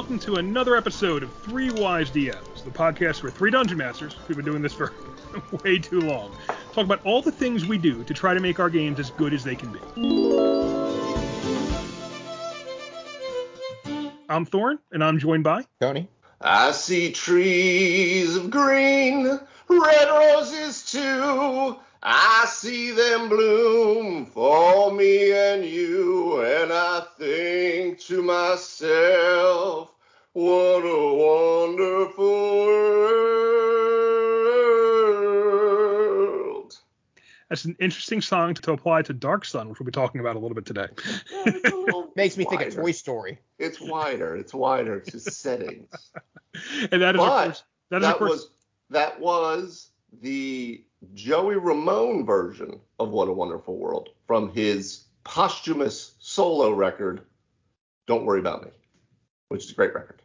welcome to another episode of Three Wise DMs, the podcast where three dungeon masters, we've been doing this for way too long, talk about all the things we do to try to make our games as good as they can be. I'm Thorn, and I'm joined by Tony. I see trees of green, red roses too. I see them bloom for me and you, and I think to myself, what a wonderful world. That's an interesting song to apply to Dark Sun, which we'll be talking about a little bit today. Yeah, little Makes me think of. Toy Story. It's wider. It's wider. It's just settings. and that is, of But course, that is, of that course, was that was the Joey Ramone version of What a Wonderful World from his posthumous solo record, Don't Worry About Me, which is a great record.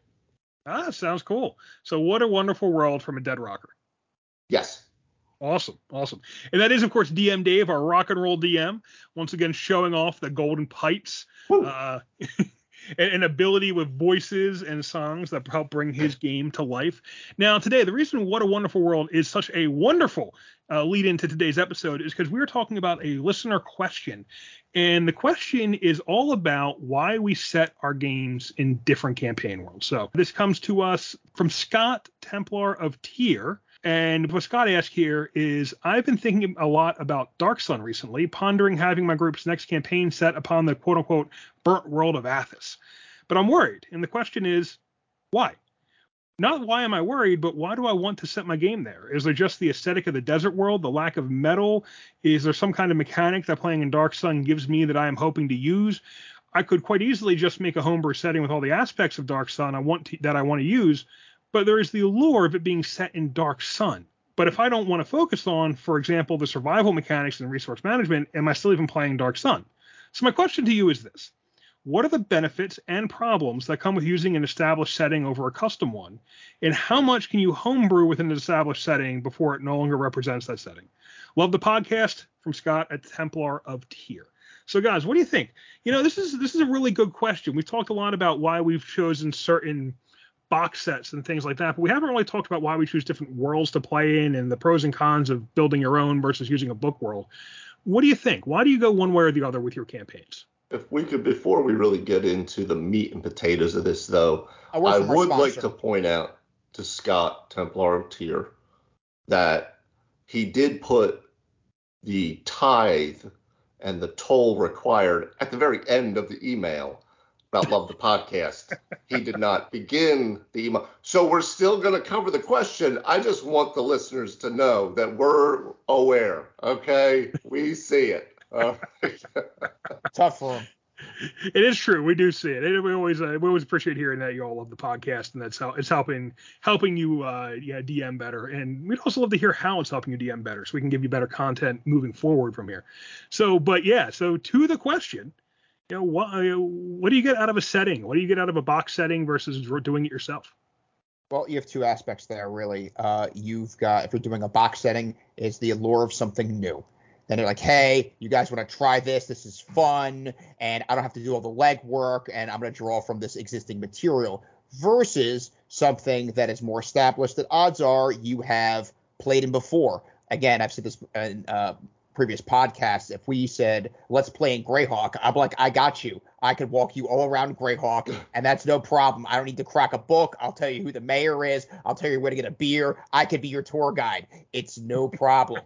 ah, sounds cool. So, what a wonderful world from a dead rocker. Yes. Awesome, awesome. And that is, of course, DM Dave, our rock and roll DM, once again showing off the golden pipes Woo. uh, and, and ability with voices and songs that help bring his game to life. Now, today, the reason What a Wonderful World is such a wonderful uh, lead into today's episode is because we are talking about a listener question. And the question is all about why we set our games in different campaign worlds. So this comes to us from Scott Templar of Tyr. And what Scott asked here is I've been thinking a lot about Dark Sun recently, pondering having my group's next campaign set upon the quote unquote burnt world of Athas. But I'm worried. And the question is, why? Not why am I worried, but why do I want to set my game there? Is there just the aesthetic of the desert world, the lack of metal? Is there some kind of mechanic that playing in Dark Sun gives me that I am hoping to use? I could quite easily just make a homebrew setting with all the aspects of Dark Sun I want to, that I want to use, but there is the allure of it being set in Dark Sun. But if I don't want to focus on, for example, the survival mechanics and resource management, am I still even playing Dark Sun? So my question to you is this: What are the benefits and problems that come with using an established setting over a custom one, and how much can you homebrew within an established setting before it no longer represents that setting? Love the podcast from Scott at Templar of Tyr. So guys, what do you think? You know, this is this is a really good question. We've talked a lot about why we've chosen certain box sets and things like that, but we haven't really talked about why we choose different worlds to play in and the pros and cons of building your own versus using a book world. What do you think? Why do you go one way or the other with your campaigns? If we could, before we really get into the meat and potatoes of this, though, I, I for my would like to point out to Scott Templar of Tyr that he did put the tithe and the toll required at the very end of the email about Love the Podcast. he did not begin the email. So we're still going to cover the question. I just want the listeners to know that we're aware. Okay. We see it. All right. Tough for him. It is true. We do see it. We always uh, we always appreciate hearing that you all love the podcast and that's how it's helping helping you uh, yeah DM better. And we'd also love to hear how it's helping you DM better, so we can give you better content moving forward from here. So, but yeah. So to the question, you know, what uh, what do you get out of a setting? What do you get out of a box setting versus doing it yourself? Well, you have two aspects there, really. Uh, you've got, if you're doing a box setting, is the allure of something new. Then they're like, hey, you guys want to try this? This is fun, and I don't have to do all the legwork, and I'm going to draw from this existing material. Versus something that is more established that odds are you have played in before. Again, I've said this in uh, previous podcasts. If we said, let's play in Greyhawk, I'm like, I got you. I could walk you all around Greyhawk, and that's no problem. I don't need to crack a book. I'll tell you who the mayor is. I'll tell you where to get a beer. I could be your tour guide. It's no problem.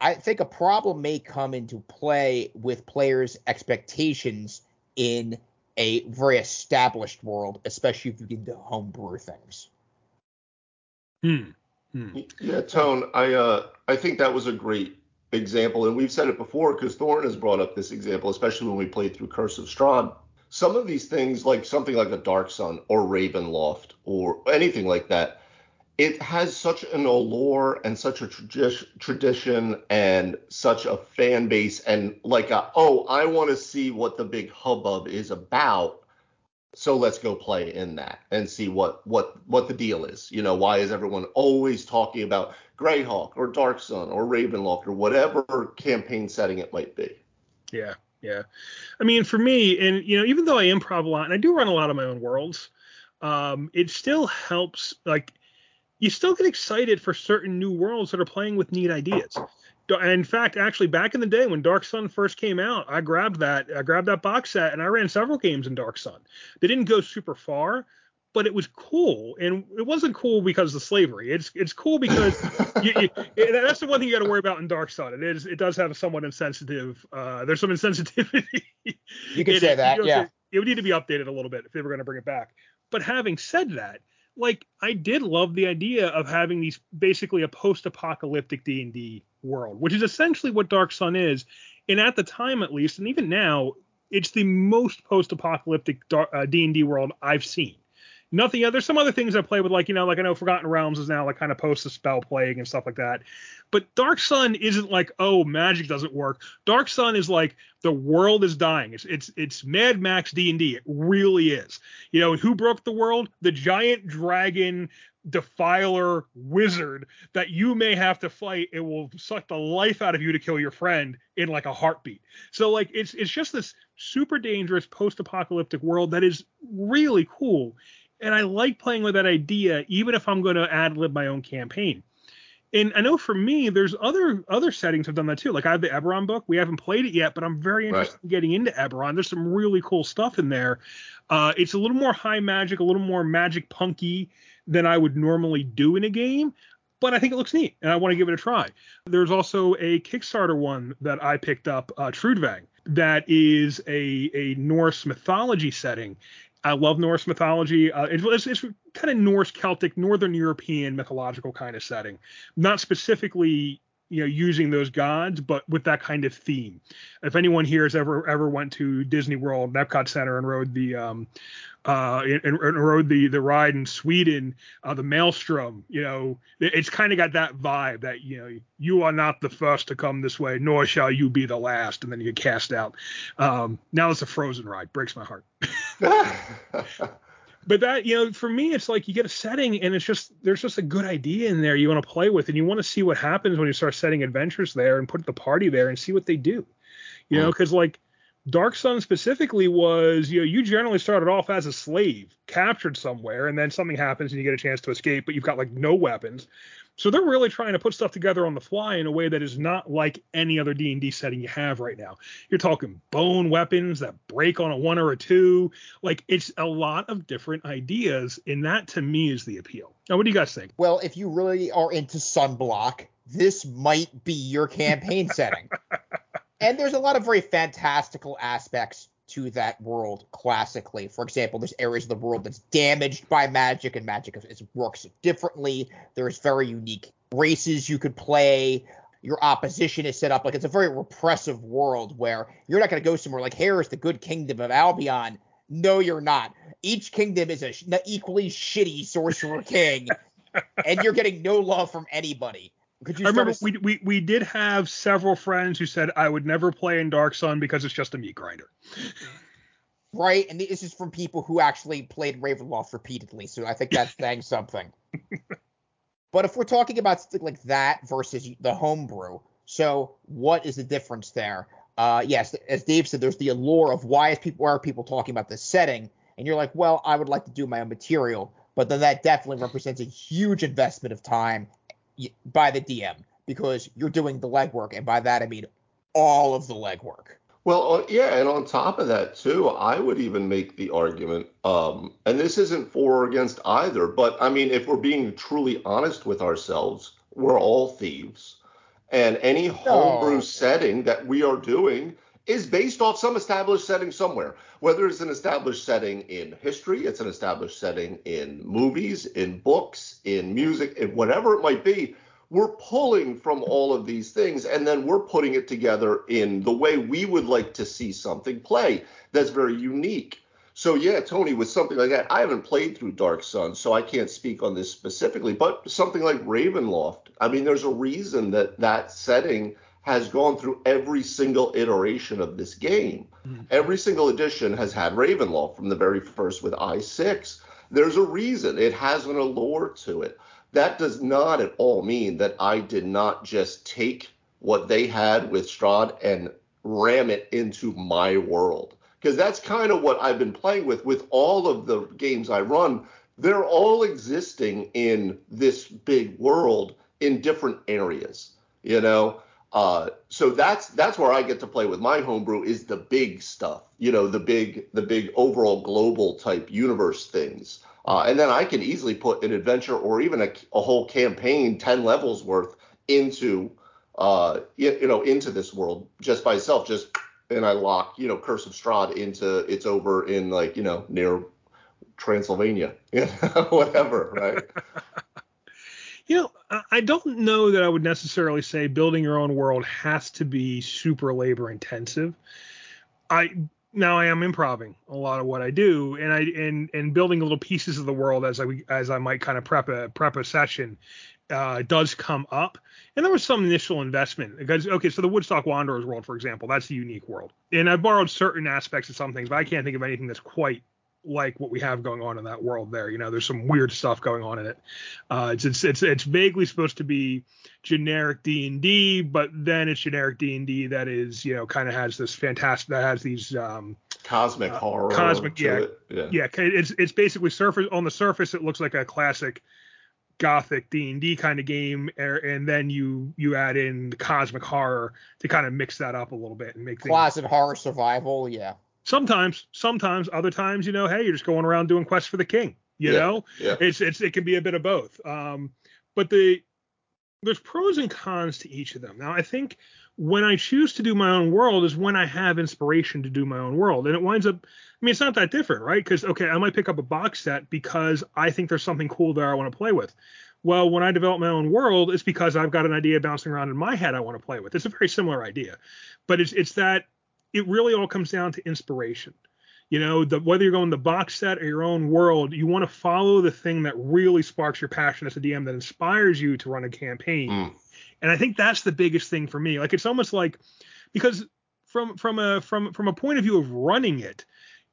I think a problem may come into play with players' expectations in a very established world, especially if you get to homebrew things. Hmm. Hmm. Yeah, Tone, I uh I think that was a great example, and we've said it before because Thorne has brought up this example, especially when we played through Curse of Strahd. Some of these things, like something like a Dark Sun or Ravenloft or anything like that, it has such an allure and such a tradi- tradition and such a fan base and like a oh I want to see what the big hubbub is about so let's go play in that and see what what what the deal is you know why is everyone always talking about greyhawk or dark sun or ravenloft or whatever campaign setting it might be Yeah. Yeah. I mean, for me, and you know, even though I improv a lot and I do run a lot of my own worlds, um, it still helps. Like, you still get excited for certain new worlds that are playing with neat ideas. In fact, actually, back in the day when Dark Sun first came out, I grabbed that. I grabbed that box set and I ran several games in Dark Sun. They didn't go super far, but it was cool, and it wasn't cool because of slavery. It's it's cool because you, you, that's the one thing you got to worry about in Dark Sun. It is it does have a somewhat insensitive. Uh, there's some insensitivity. You could say that, you know, yeah. It would need to be updated a little bit if they were going to bring it back. But having said that, like I did love the idea of having these basically a post-apocalyptic D&D world, which is essentially what Dark Sun is. And at the time, at least, and even now, it's the most post-apocalyptic uh, D&D world I've seen nothing. There's some other things I play with, like you know, like I know Forgotten Realms is now like kind of post the spell plague and stuff like that. But Dark Sun isn't like oh magic doesn't work. Dark Sun is like the world is dying. It's it's it's Mad Max D and D. It really is. You know who broke the world? The giant dragon defiler wizard that you may have to fight it will suck the life out of you to kill your friend in like a heartbeat so like it's it's just this super dangerous post-apocalyptic world that is really cool and I like playing with that idea, even if I'm going to ad lib my own campaign. And I know for me, there's other other settings have done that too. Like I have the Eberron book. We haven't played it yet, but I'm very interested right. in getting into Eberron. There's some really cool stuff in there. Uh, it's a little more high magic, a little more magic punky than I would normally do in a game. But I think it looks neat, and I want to give it a try. There's also a Kickstarter one that I picked up, uh, Trudvang, that is a a Norse mythology setting, I love Norse mythology. Uh, it's, it's kind of Norse, Celtic, Northern European mythological kind of setting, not specifically you know using those gods but with that kind of theme. If anyone here has ever ever went to disney world epcot center and rode the um uh and, and rode the the ride in sweden uh the maelstrom you know it's kind of got that vibe that you know you are not the first to come this way nor shall you be the last and then you get cast out. Um now it's a frozen ride breaks my heart but that you know for me it's like you get a setting and it's just there's just a good idea in there you want to play with and you want to see what happens when you start setting adventures there and put the party there and see what they do you know because mm. like dark sun specifically was you know you generally started off as a slave captured somewhere and then something happens and you get a chance to escape but you've got like no weapons so they're really trying to put stuff together on the fly in a way that is not like any other D&D setting you have right now. You're talking bone weapons that break on a one or a two. Like it's a lot of different ideas, and that to me is the appeal. Now, what do you guys think? Well, if you really are into Sunblock, this might be your campaign setting. And there's a lot of very fantastical aspects to that world classically. For example, there's areas of the world that's damaged by magic, and magic is, works differently. There's very unique races you could play. Your opposition is set up like it's a very repressive world where you're not going to go somewhere like here is the good kingdom of Albion. No, you're not. Each kingdom is a equally shitty sorcerer king, and you're getting no love from anybody. Could you I remember we, we we did have several friends who said I would never play in Dark Sun because it's just a meat grinder. Right, and this is from people who actually played Ravenloft repeatedly, so I think that's saying something. but if we're talking about something like that versus the homebrew, so what is the difference there? Uh, yes, as Dave said, there's the allure of why is people why are people talking about this setting, and you're like, well, I would like to do my own material, but then that definitely represents a huge investment of time by the DM because you're doing the legwork, and by that I mean all of the legwork. Well, uh, yeah, and on top of that too, I would even make the argument, um, and this isn't for or against either, but I mean, if we're being truly honest with ourselves, we're all thieves, and any homebrew no. setting that we are doing is based off some established setting somewhere. Whether it's an established setting in history, it's an established setting in movies, in books, in music, in whatever it might be, we're pulling from all of these things and then we're putting it together in the way we would like to see something play that's very unique. So yeah, Tony, with something like that, I haven't played through Dark Sun, so I can't speak on this specifically, but something like Ravenloft, I mean, there's a reason that that setting has gone through every single iteration of this game. Mm-hmm. Every single edition has had Ravenloft from the very first with i6. There's a reason. It has an allure to it. That does not at all mean that I did not just take what they had with Strahd and ram it into my world because that's kind of what I've been playing with with all of the games I run. They're all existing in this big world in different areas, you know. Uh, so that's that's where I get to play with my homebrew is the big stuff, you know, the big the big overall global type universe things. Uh, and then I can easily put an adventure or even a, a whole campaign, ten levels worth, into uh, you, you know into this world just by itself. Just and I lock you know Curse of Strahd into it's over in like you know near Transylvania, you know, whatever, right? You know, I don't know that I would necessarily say building your own world has to be super labor intensive. I now I am improving a lot of what I do, and I and and building little pieces of the world as I as I might kind of prep a prep a session uh, does come up. And there was some initial investment because okay, so the Woodstock Wanderers world, for example, that's a unique world, and I borrowed certain aspects of some things, but I can't think of anything that's quite like what we have going on in that world there. You know, there's some weird stuff going on in it. Uh, it's, it's it's it's vaguely supposed to be generic D and D, but then it's generic D and D that is you know kind of has this fantastic that has these um, cosmic uh, horror. Cosmic, yeah, it. yeah, yeah. It's it's basically surface on the surface it looks like a classic gothic d&d kind of game er, and then you you add in the cosmic horror to kind of mix that up a little bit and make closet things, horror survival yeah sometimes sometimes other times you know hey you're just going around doing quests for the king you yeah, know? yeah. it's it's it can be a bit of both um but the there's pros and cons to each of them. Now i think when i choose to do my own world is when i have inspiration to do my own world and it winds up i mean it's not that different right? Because okay i might pick up a box set because i think there's something cool there i want to play with. Well when i develop my own world it's because i've got an idea bouncing around in my head i want to play with. It's a very similar idea but it's it's that it really all comes down to inspiration. You know, the, whether you're going the box set or your own world, you want to follow the thing that really sparks your passion as a DM that inspires you to run a campaign. Mm. And I think that's the biggest thing for me. Like it's almost like because from from a from from a point of view of running it,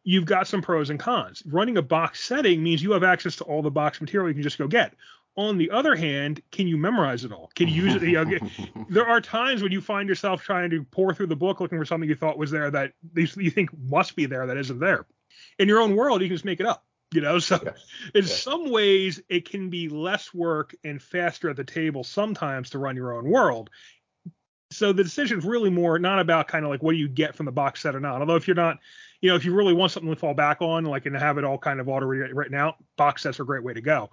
you've got some pros and cons. Running a box setting means you have access to all the box material you can just go get. On the other hand, can you memorize it all? Can you use it? You know, there are times when you find yourself trying to pour through the book looking for something you thought was there that you think must be there that isn't there. In your own world, you can just make it up. You know, so yes. in yes. some ways, it can be less work and faster at the table sometimes to run your own world. So the decision is really more not about kind of like what do you get from the box set or not. Although if you're not, you know, if you really want something to fall back on, like and have it all kind of already written out, box sets are a great way to go.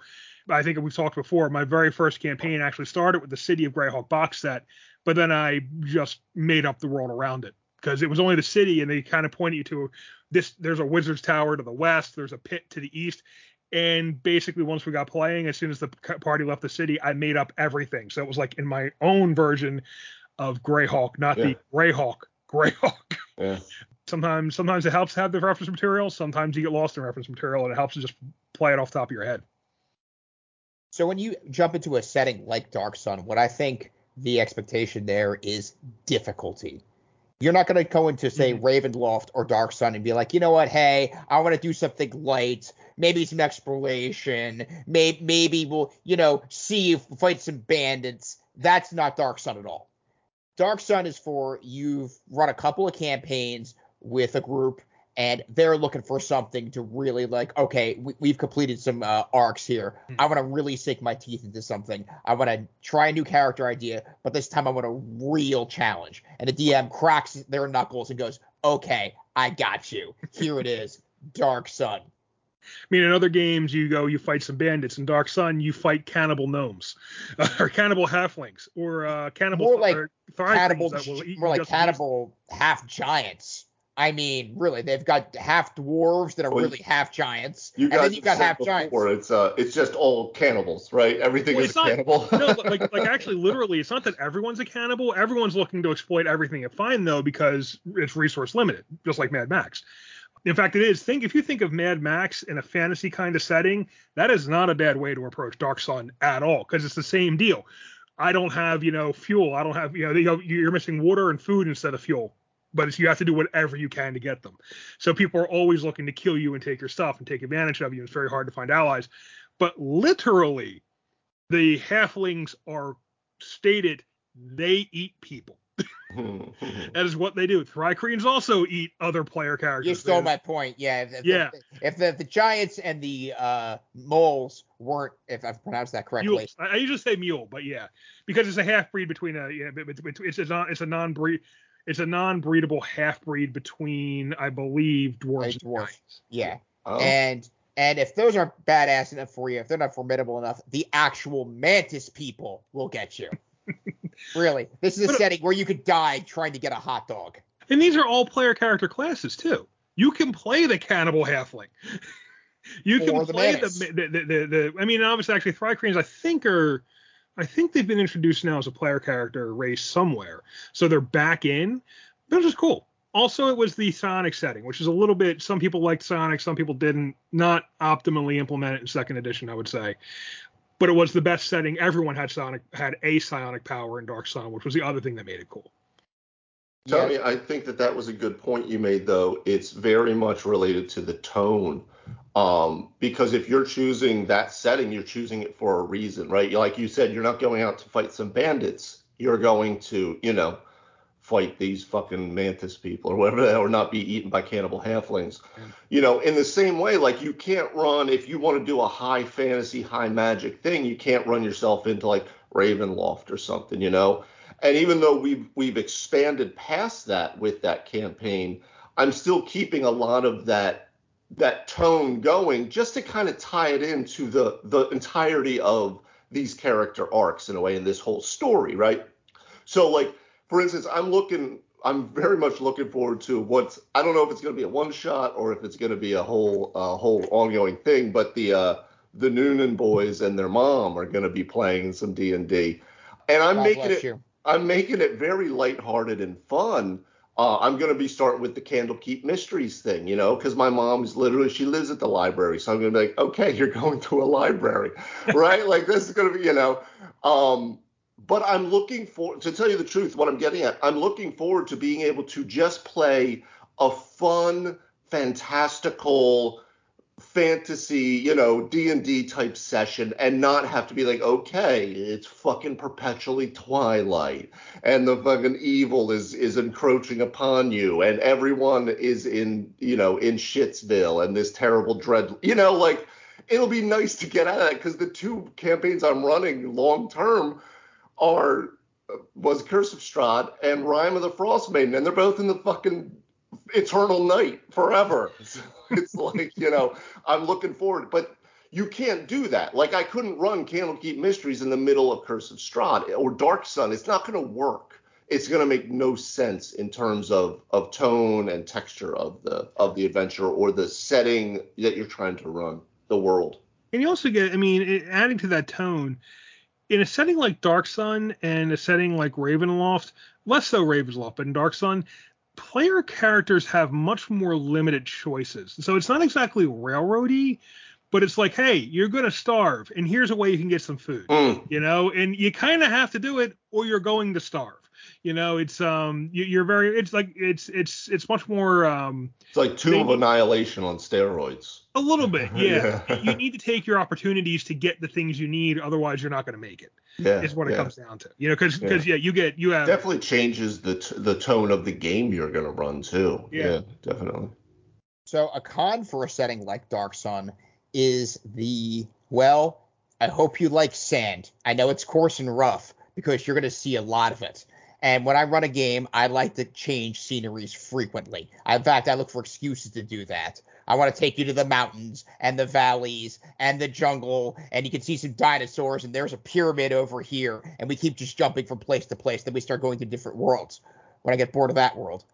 I think we've talked before. My very first campaign actually started with the City of Greyhawk box set, but then I just made up the world around it because it was only the city, and they kind of pointed you to this. There's a wizard's tower to the west. There's a pit to the east. And basically, once we got playing, as soon as the party left the city, I made up everything. So it was like in my own version of Greyhawk, not yeah. the Greyhawk, Greyhawk. Yeah. Sometimes, sometimes it helps to have the reference material. Sometimes you get lost in reference material, and it helps to just play it off the top of your head. So when you jump into a setting like Dark Sun, what I think the expectation there is difficulty. You're not going to go into say mm-hmm. Ravenloft or Dark Sun and be like, you know what, hey, I want to do something light, maybe some exploration, maybe maybe we'll you know see fight some bandits. That's not Dark Sun at all. Dark Sun is for you've run a couple of campaigns with a group and they're looking for something to really like okay we, have completed some uh, arcs here mm-hmm. i want to really sink my teeth into something i want to try a new character idea but this time i want a real challenge and the dm cracks their knuckles and goes okay i got you here it is dark sun I mean, in other games, you go, you fight some bandits. In Dark Sun, you fight cannibal gnomes, uh, or cannibal halflings, or uh, cannibal. More like cannibal, more like cannibal half giants. I mean, really, they've got half dwarves that are well, really half giants, you and then you've got half before, giants. It's uh, it's just all cannibals, right? Everything well, is not, cannibal. no, like like actually, literally, it's not that everyone's a cannibal. Everyone's looking to exploit everything they find, though, because it's resource limited, just like Mad Max. In fact, it is. Think if you think of Mad Max in a fantasy kind of setting, that is not a bad way to approach Dark Sun at all, because it's the same deal. I don't have, you know, fuel. I don't have, you know, you're missing water and food instead of fuel but you have to do whatever you can to get them. So people are always looking to kill you and take your stuff and take advantage of you. It's very hard to find allies. But literally, the halflings are stated they eat people. that is what they do. Thri-Kreens also eat other player characters. You stole my point. Yeah. If, if- Yeah. If, the, the giants and the uh, moles weren't, if I've pronounced that correctly, Mules. I, I usually say mule, but yeah, because it's a half breed between a yeah, bet- it's a non it's a non breed it's a non breedable half breed between I believe dwarves and dwarf. giants. yeah. Oh, And and if those aren't badass enough for you, if they're not formidable enough, the actual mantis people will get you. really, this is a But- uh, setting where you could die trying to get a hot dog. And these are all player character classes too. You can play the cannibal halfling. you can Or the play the, the, the the the I mean obviously actually Thri-Kreens I think are I think they've been introduced now as a player character race somewhere. So they're back in, which is cool. Also, it was the psionic setting, which is a little bit. Some people liked psionic, some people didn't. Not optimally implemented in second edition, I would say. But it was the best setting. Everyone had psionic, had a psionic power in Dark Sun, which was the other thing that made it cool. Tony, Yeah. I think that that was a good point you made, though. It's very much related to the tone. Um, because if you're choosing that setting, you're choosing it for a reason, right? Like you said, you're not going out to fight some bandits. You're going to, you know, fight these fucking mantis people or whatever, that or not be eaten by cannibal halflings. You know, in the same way, like you can't run if you want to do a high fantasy, high magic thing, you can't run yourself into like Ravenloft or something, you know. And even though we've we've expanded past that with that campaign, I'm still keeping a lot of that that tone going just to kind of tie it into the the entirety of these character arcs in a way in this whole story, right? So like for instance, I'm looking I'm very much looking forward to what's I don't know if it's going to be a one shot or if it's going to be a whole uh, whole ongoing thing, but the uh the Noonan boys and their mom are going to be playing some D&D. And I'm God making it you. I'm making it very lighthearted and fun. Uh, I'm going to be starting with the Candlekeep Mysteries thing, you know, because my mom's literally, she lives at the library. So I'm going to be like, okay, you're going to a library, right? like this is going to be, you know. Um, but I'm looking for, to tell you the truth, what I'm getting at, I'm looking forward to being able to just play a fun, fantastical, fantasy, you know, D&D type session and not have to be like, okay, it's fucking perpetually twilight and the fucking evil is is encroaching upon you and everyone is in, you know, in Shitsville and this terrible dread, you know, like it'll be nice to get out of that cuz the two campaigns I'm running long term are uh, was Curse of Strahd and Rime of the Frostmaiden and they're both in the fucking eternal night forever. it's like, you know, I'm looking forward, but you can't do that. Like I couldn't run Candlekeep Mysteries in the middle of Curse of Strahd or Dark Sun. It's not going to work. It's going to make no sense in terms of of tone and texture of the of the adventure or the setting that you're trying to run, the world. And you also get, I mean, adding to that tone, in a setting like Dark Sun and a setting like Ravenloft, less so Ravenloft, but in Dark Sun, player characters have much more limited choices. So it's not exactly railroady, but it's like, hey, you're gonna starve, and here's a way you can get some food. Mm. You know, and you kind of have to do it, or you're going to starve. You know, it's um, you, you're very, it's like it's it's it's much more um, It's like Tomb of Annihilation on steroids. a little bit, yeah. Yeah. you need to take your opportunities to get the things you need, otherwise you're not going to make it. Yeah, is what it yeah. comes down to. You know, because Yeah. because yeah. you get you have Definitely changes the t- the tone of the game you're going to run too. Yeah. definitely. So a con for a setting like Dark Sun is the well, I hope you like sand. I know it's coarse and rough because you're going to see a lot of it. And when I run a game, I like to change sceneries frequently. In fact, I look for excuses to do that. I want to take you to the mountains and the valleys and the jungle, and you can see some dinosaurs, and there's a pyramid over here, and we keep just jumping from place to place. Then we start going to different worlds when I get bored of that world.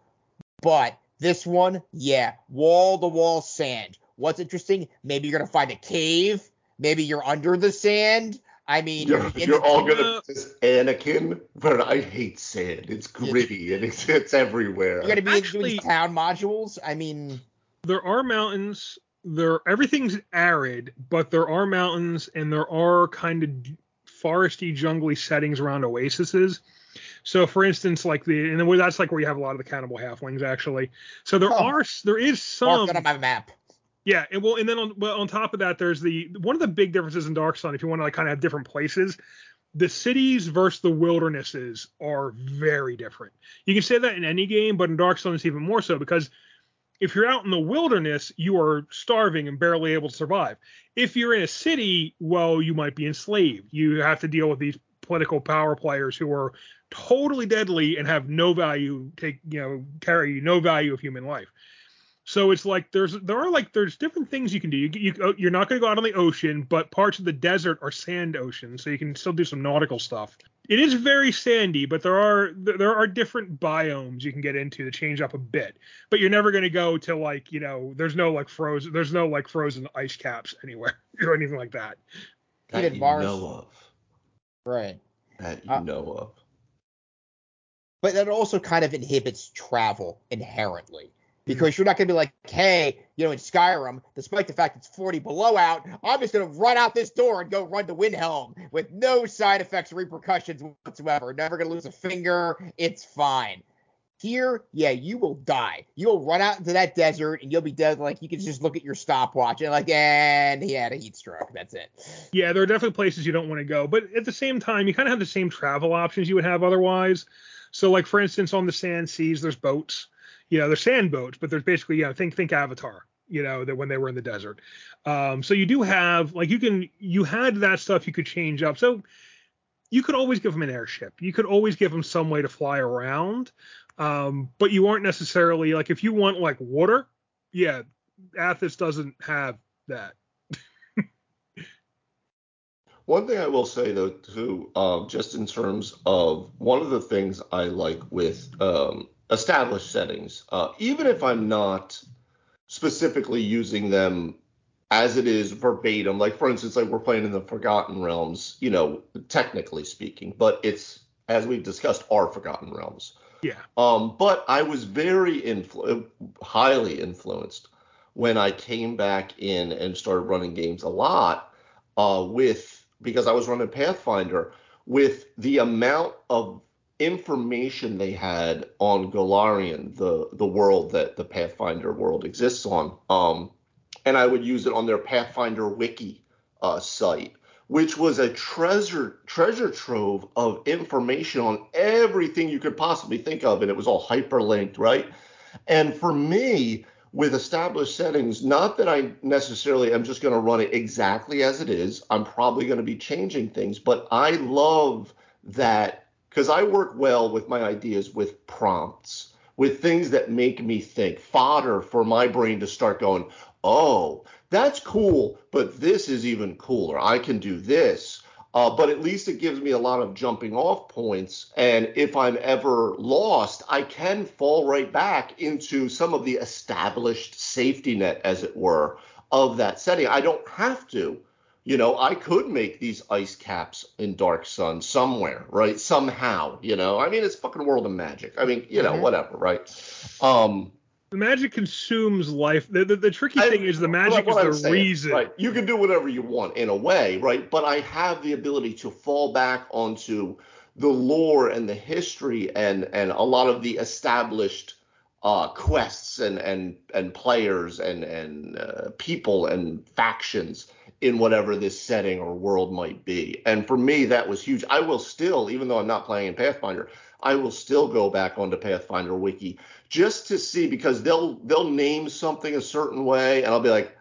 But this one, yeah, wall to wall sand. What's interesting? Maybe you're gonna find a cave. Maybe you're under the sand. I mean, You're, in you're all gonna this Anakin, but I hate sand. It's gritty and it's it's everywhere. You're gonna be Actually- in these town modules. I mean, there are mountains. There everything's arid, but there are mountains and there are kind of foresty, jungly settings around oases. So, for instance, like the and then that's like where you have a lot of the cannibal halflings actually. So there Oh. are there is mark some that on my map. Yeah, and well, and then on well, on top of that, there's the one of the big differences in Dark Sun. If you want to like kind of have different places, the cities versus the wildernesses are very different. You can say that in any game, but in Dark Sun it's even more so because if you're out in the wilderness, you are starving and barely able to survive. If you're in a city, well, you might be enslaved. You have to deal with these political power players who are totally deadly and have no value, take you know, carry no value of human life. So it's like there's there are like there's different things you can do. You, you oh, you're not going to go out on the ocean, but parts of the desert are sand ocean, so you can still do some nautical stuff. It is very sandy, but there are there are different biomes you can get into to change up a bit. But you're never going to go to like you know there's no like frozen there's no like frozen ice caps anywhere or anything like that. That you bars. know of. Right. That you uh, know of. But that also kind of inhibits travel inherently because you're not going to be like, hey, you know, in Skyrim, despite the fact it's 40 below out, I'm just going to run out this door and go run to Windhelm with no side effects or repercussions whatsoever. Never going to lose a finger. It's fine. Here, yeah, you will die. You'll run out into that desert and you'll be dead. Like you can just look at your stopwatch and like, and he had a heat stroke. That's it. Yeah, there are definitely places you don't want to go, but at the same time, you kind of have the same travel options you would have otherwise. So, like for instance, on the sand seas, there's boats you know, they're sand boats, but there's basically, you know, think think Avatar, you know, that when they were in the desert. Um, so you do have like you can you had that stuff you could change up. So you could always give them an airship. You could always give them some way to fly around. Um, but you aren't necessarily like if you want like water, yeah, Athas doesn't have that. One thing I will say though too, um, just in terms of one of the things I like with um, established settings, uh, even if I'm not specifically using them as it is verbatim. Like for instance, like we're playing in the Forgotten Realms, you know, technically speaking, but it's as we've discussed, are Forgotten Realms. Yeah. Um, but I was very influ- highly influenced when I came back in and started running games a lot uh, with because I was running Pathfinder with the amount of information they had on Golarion, the the world that the Pathfinder world exists on. Um, and I would use it on their Pathfinder wiki uh, site, which was a treasure treasure trove of information on everything you could possibly think of, and it was all hyperlinked, right? And for me, with established settings, not that I necessarily am just going to run it exactly as it is. I'm probably going to be changing things, but I love that because I work well with my ideas with prompts, with things that make me think, fodder for my brain to start going, oh, that's cool, but this is even cooler. I can do this. Uh, but at least it gives me a lot of jumping off points. And if I'm ever lost, I can fall right back into some of the established safety net, as it were, of that setting. I don't have to you know, I could make these ice caps in Dark Sun somewhere, right? Somehow, you know. I mean, it's fucking world of magic. I mean, you know, mm-hmm. whatever, right? Um the magic consumes life. The, the, the tricky I, thing is the magic what, what is the saying, reason. Right. You can do whatever you want in a way, right? But I have the ability to fall back onto the lore and the history and and a lot of the established uh, quests and and and players and and uh, people and factions in whatever this setting or world might be. And for me, that was huge. I will still, even though I'm not playing in Pathfinder, I will still go back onto Pathfinder Wiki just to see because they'll they'll name something a certain way, and I'll be like,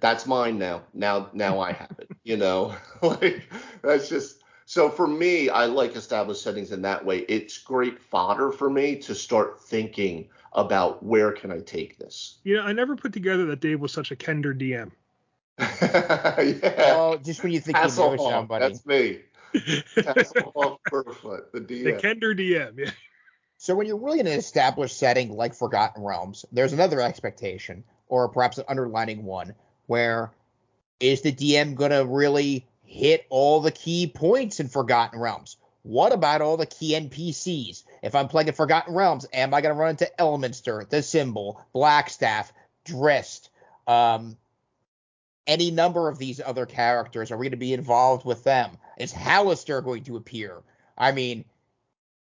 that's mine now. Now now I have it. You know, like that's just. So for me, I like established settings in that way. It's great fodder for me to start thinking about where can I take this. Yeah, I never put together that Dave was such a Kender DM. yeah. Oh, just when you think you know somebody. That's me. Hasselhoff Furfoot, the DM. The Kender DM, yeah. So when you're really in an established setting like Forgotten Realms, there's another expectation, or perhaps an underlining one, where is the DM gonna really hit all the key points in Forgotten Realms? What about all the key NPCs? If I'm playing in Forgotten Realms, am I gonna run into Elminster, the Simbul, Blackstaff, Drizzt, um, any number of these other characters? Are we going to be involved with them? Is Halaster going to appear? I mean,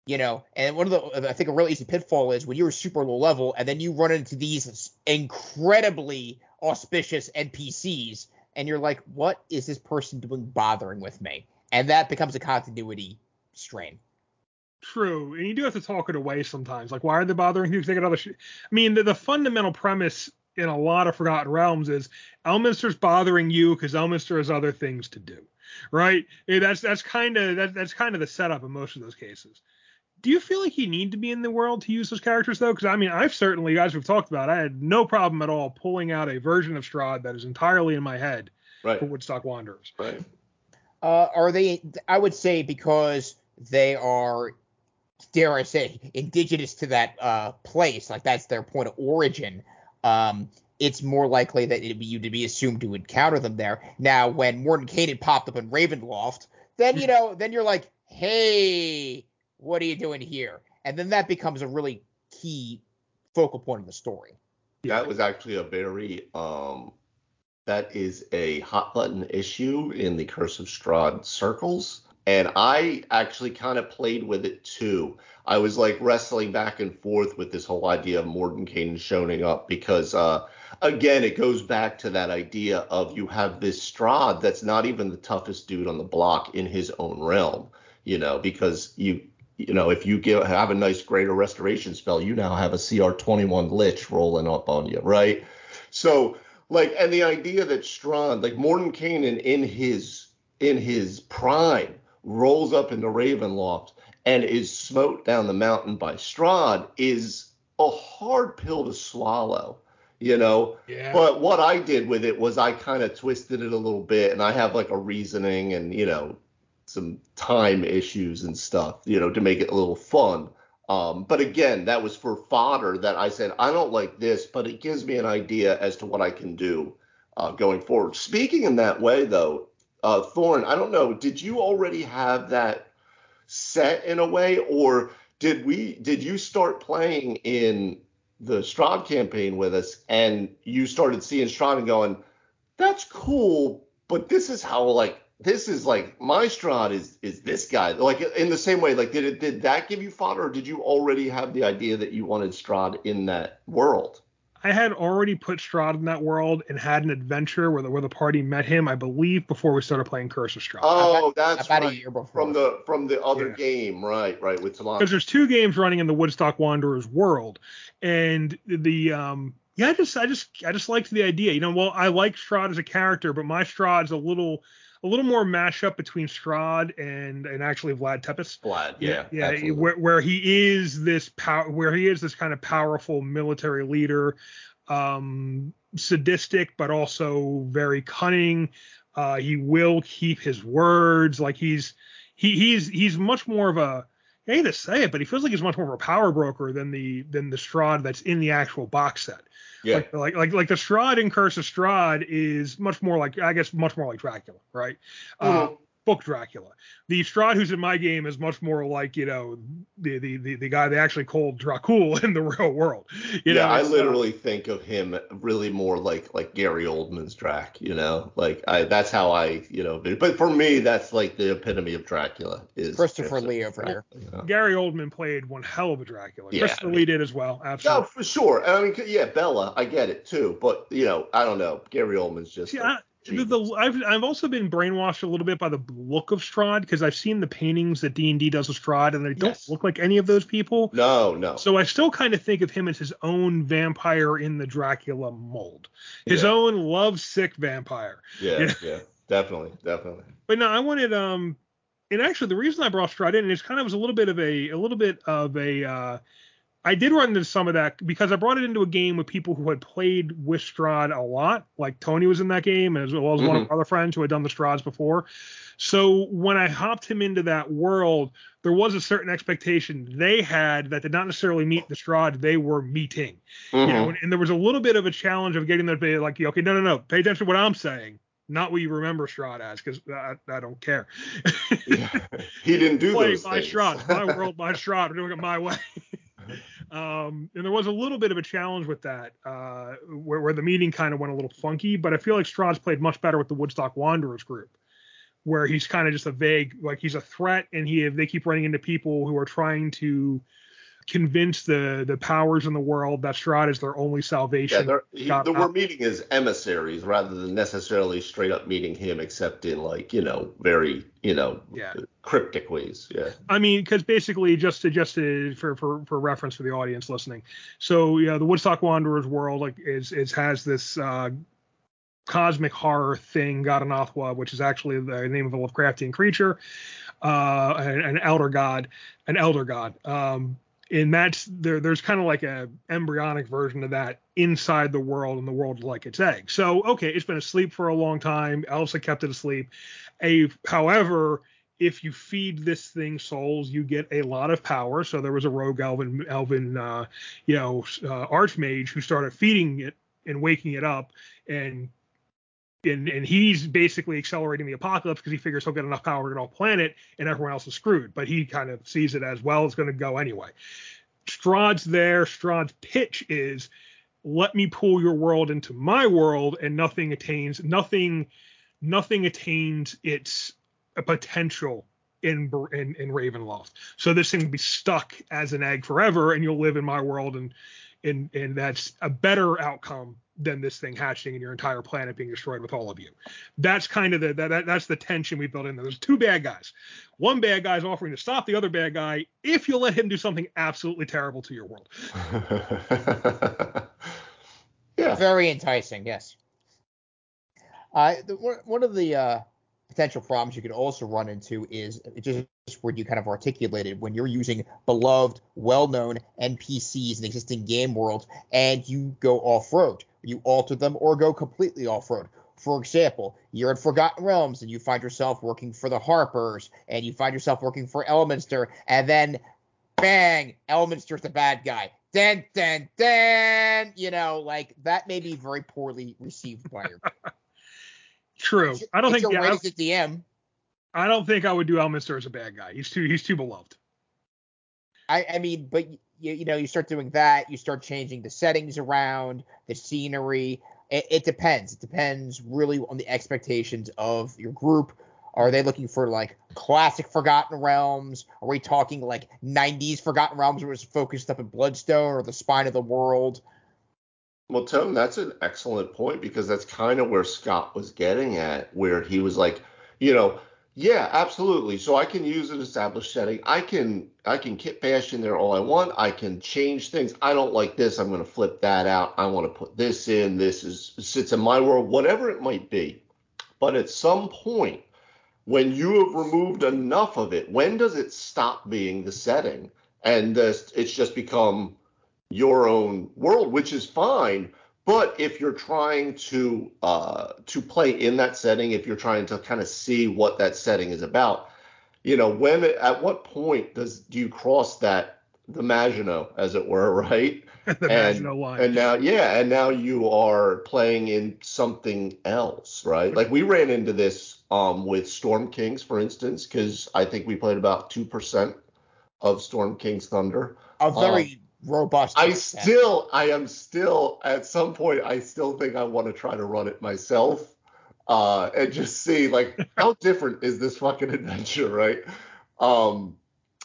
you know, and one of the I think a really easy pitfall is when you're super low level and then you run into these incredibly auspicious NPCs and you're like, what is this person doing bothering with me? and that becomes a continuity strain. True, and you do have to talk it away sometimes. Like, why are they bothering you? Because they got other. I mean, the, the fundamental premise in a lot of Forgotten Realms is Elminster's bothering you because Elminster has other things to do, right? That's that's kind of that, that's kind of the setup in most of those cases. Do you feel like you need to be in the world to use those characters though? Because I mean, I've certainly, as we've talked about, I had no problem at all pulling out a version of Strahd that is entirely in my head Right. for Woodstock Wanderers. Right. Uh, are they? I would say because they are, dare I say, indigenous to that uh, place, like that's their point of origin. Um, it's more likely that it'd be you to be assumed to encounter them there. Now, when Mordenkainen popped up in Ravenloft, then you know, then you're like, hey, what are you doing here? And then that becomes a really key focal point of the story. That was actually a very um that is a hot button issue in the Curse of Strahd circles. And I actually kind of played with it too. I was like wrestling back and forth with this whole idea of Morton Mordenkainen showing up because uh again it goes back to that idea of you have this Strahd that's not even the toughest dude on the block in his own realm, you know, because you you know, if you give, have a nice greater restoration spell, you now have a CR 21 Lich rolling up on you, right? So, like, and the idea that Strahd, like Mordenkainen in his in his prime, rolls up into Ravenloft and is smote down the mountain by Strahd is a hard pill to swallow, you know. Yeah. But what I did with it was I kind of twisted it a little bit, and I have like a reasoning and you know some time issues and stuff, you know, to make it a little fun. Um, but again, that was for fodder that I said I don't like this, but it gives me an idea as to what I can do uh, going forward. Speaking in that way, though, uh, Thorn, I don't know, did you already have that set in a way, or did we? Did you start playing in the Strahd campaign with us, and you started seeing Strahd and going, "That's cool," but this is how like this is like my Strahd is is this guy. Like in the same way, like did it did that give you fodder, or did you already have the idea that you wanted Strahd in that world? I had already put Strahd in that world and had an adventure where the where the party met him, I believe, before we started playing Curse of Strahd. Oh, that's About right. a year before. from the from the other Yeah. game, right? Right with Salon. because there's two games running in the Woodstock Wanderers world, and the um yeah, I just I just I just liked the idea. You know, well, I like Strahd as a character, but my Strahd's a little a little more mashup between Strahd and and actually Vlad Tepes. Vlad, yeah, yeah, absolutely. where, where he is this power, where he is this kind of powerful military leader, um, sadistic but also very cunning. Uh, he will keep his words. Like he's he he's he's much more of a I hate to say it, but he feels like he's much more of a power broker than the than the Strahd that's in the actual box set. yeah, Like, like like like the Strahd in Curse of Strahd is much more like I guess much more like Dracula, right? Uh, Mhm. Book Dracula. The Strahd who's in my game is much more like you know the the the, the guy they actually called Dracul in the real world. You yeah. know, I it's, uh, literally think of him really more like like Gary Oldman's Drac. You know, like I that's how I you know. But for me, that's like the epitome of Dracula is Christopher is- Lee over here. you know? Gary Oldman played one hell of a Dracula. Yeah, Christopher I mean- Lee did as well. No, Absolutely. for sure. I mean, yeah, Bela, I get it too. But you know, I don't know. Gary Oldman's just. See, like, I, the, the, I've I've also been brainwashed a little bit by the look of Strahd because I've seen the paintings that D and D does of Strahd and they don't Yes. look like any of those people. no, no. So I still kind of think of him as his own vampire in the Dracula mold, his Yeah. own love-sick vampire. yeah, yeah. yeah, definitely, definitely. But no, I wanted um, and actually the reason I brought Strahd in is kind of was a little bit of a a little bit of a uh, I did run into some of that because I brought it into a game with people who had played with Strahd a lot, like Tony was in that game as well as one of Mhm. our other friends who had done the Strahds before. So when I hopped him into that world, there was a certain expectation they had that did not necessarily meet the Strahd they were meeting. You Mhm. know, and, and there was a little bit of a challenge of getting them to be like, okay, no, no, no, pay attention to what I'm saying, not what you remember Strahd as, because I, I don't care. Yeah. He didn't do Play those my things. Strahd, my world, my Strahd. We're doing it my way. Um, and there was a little bit of a challenge with that, uh, where, where the meeting kind of went a little funky. But I feel like Strahd's played much better with the Woodstock Wanderers group, where he's kind of just a vague, like he's a threat, and he they keep running into people who are trying to convince the the powers in the world that Strahd is their only Yeah, salvation. they're, he, the, we're meeting as emissaries rather than necessarily straight up meeting him, except in like you know very you know Yeah. cryptic ways. Yeah. I mean, because basically, just to just to, for for for reference for the audience listening, so yeah, the Woodstock Wanderers world like is is has this uh, cosmic horror thing, Ghatanothoa, which is actually the name of a Lovecraftian creature, uh, an, an elder god, an elder god. Um, and that's there. There's kind of like a embryonic version of that inside the world, and the world like its egg. So okay, it's been asleep for a long time. Have kept it asleep. A, however, if you feed this thing souls, you get a lot of power. So there was a rogue elven, elven, uh, you know, uh, archmage who started feeding it and waking it up, and and and he's basically accelerating the apocalypse because he figures he'll get enough power to get off planet, and everyone else is screwed. But he kind of sees it as well. It's going to go anyway. Strahd's there. Strahd's pitch is, let me pull your world into my world, and nothing attains nothing, nothing attains its potential in in, in Ravenloft. So this thing will be stuck as an egg forever, and you'll live in my world, and and and that's a better outcome than this thing hatching and your entire planet being destroyed with all of you. That's kind of the that, that that's the tension we built in there. There's two bad guys. One bad guy is offering to stop the other bad guy if you let him do something absolutely terrible to your world. yeah. Very enticing, yes. Uh, the, one, one of the uh, potential problems you could also run into is it just what you kind of articulated when you're using beloved, well-known NPCs in existing game worlds and you go off-road. You alter them or go completely off-road. For example, you're in Forgotten Realms and you find yourself working for the Harpers and you find yourself working for Elminster and then bang, Elminster's the bad guy. Dun dun dun. You know, like that may be very poorly received by your. True. It's- I don't think your yeah, as a DM. I, I don't think I would do Elminster as a bad guy. He's too he's too beloved. I, I mean, but you, you know, you start doing that, you start changing the settings around, the scenery. It, it depends. It depends really on the expectations of your group. Are they looking for like classic Forgotten Realms? Are we talking like 90s Forgotten Realms where it's focused up in Bloodstone or the spine of the world? Well, Tone, that's an excellent point because that's kind of where Scott was getting at, where he was like, you know, yeah, absolutely. So I can use an established setting. I can I can kit bash in there all I want. I can change things. I don't like this. I'm going to flip that out. I want to put this in. This is sits in my world, whatever it might be. But at some point, when you have removed enough of it, when does it stop being the setting and it's just become your own world, which is fine. But if you're trying to uh, to play in that setting, if you're trying to kind of see what that setting is about, you know, when at what point does do you cross that the Maginot, as it were, right? the and, Maginot line. and now, yeah, and now you are playing in something else, right? Like we ran into this um, with Storm Kings, for instance, because I think we played about two percent of Storm King's Thunder. A very robust. I still, I am still at some point, I still think I want to try to run it myself, uh, and just see like how different is this fucking adventure, right? Um,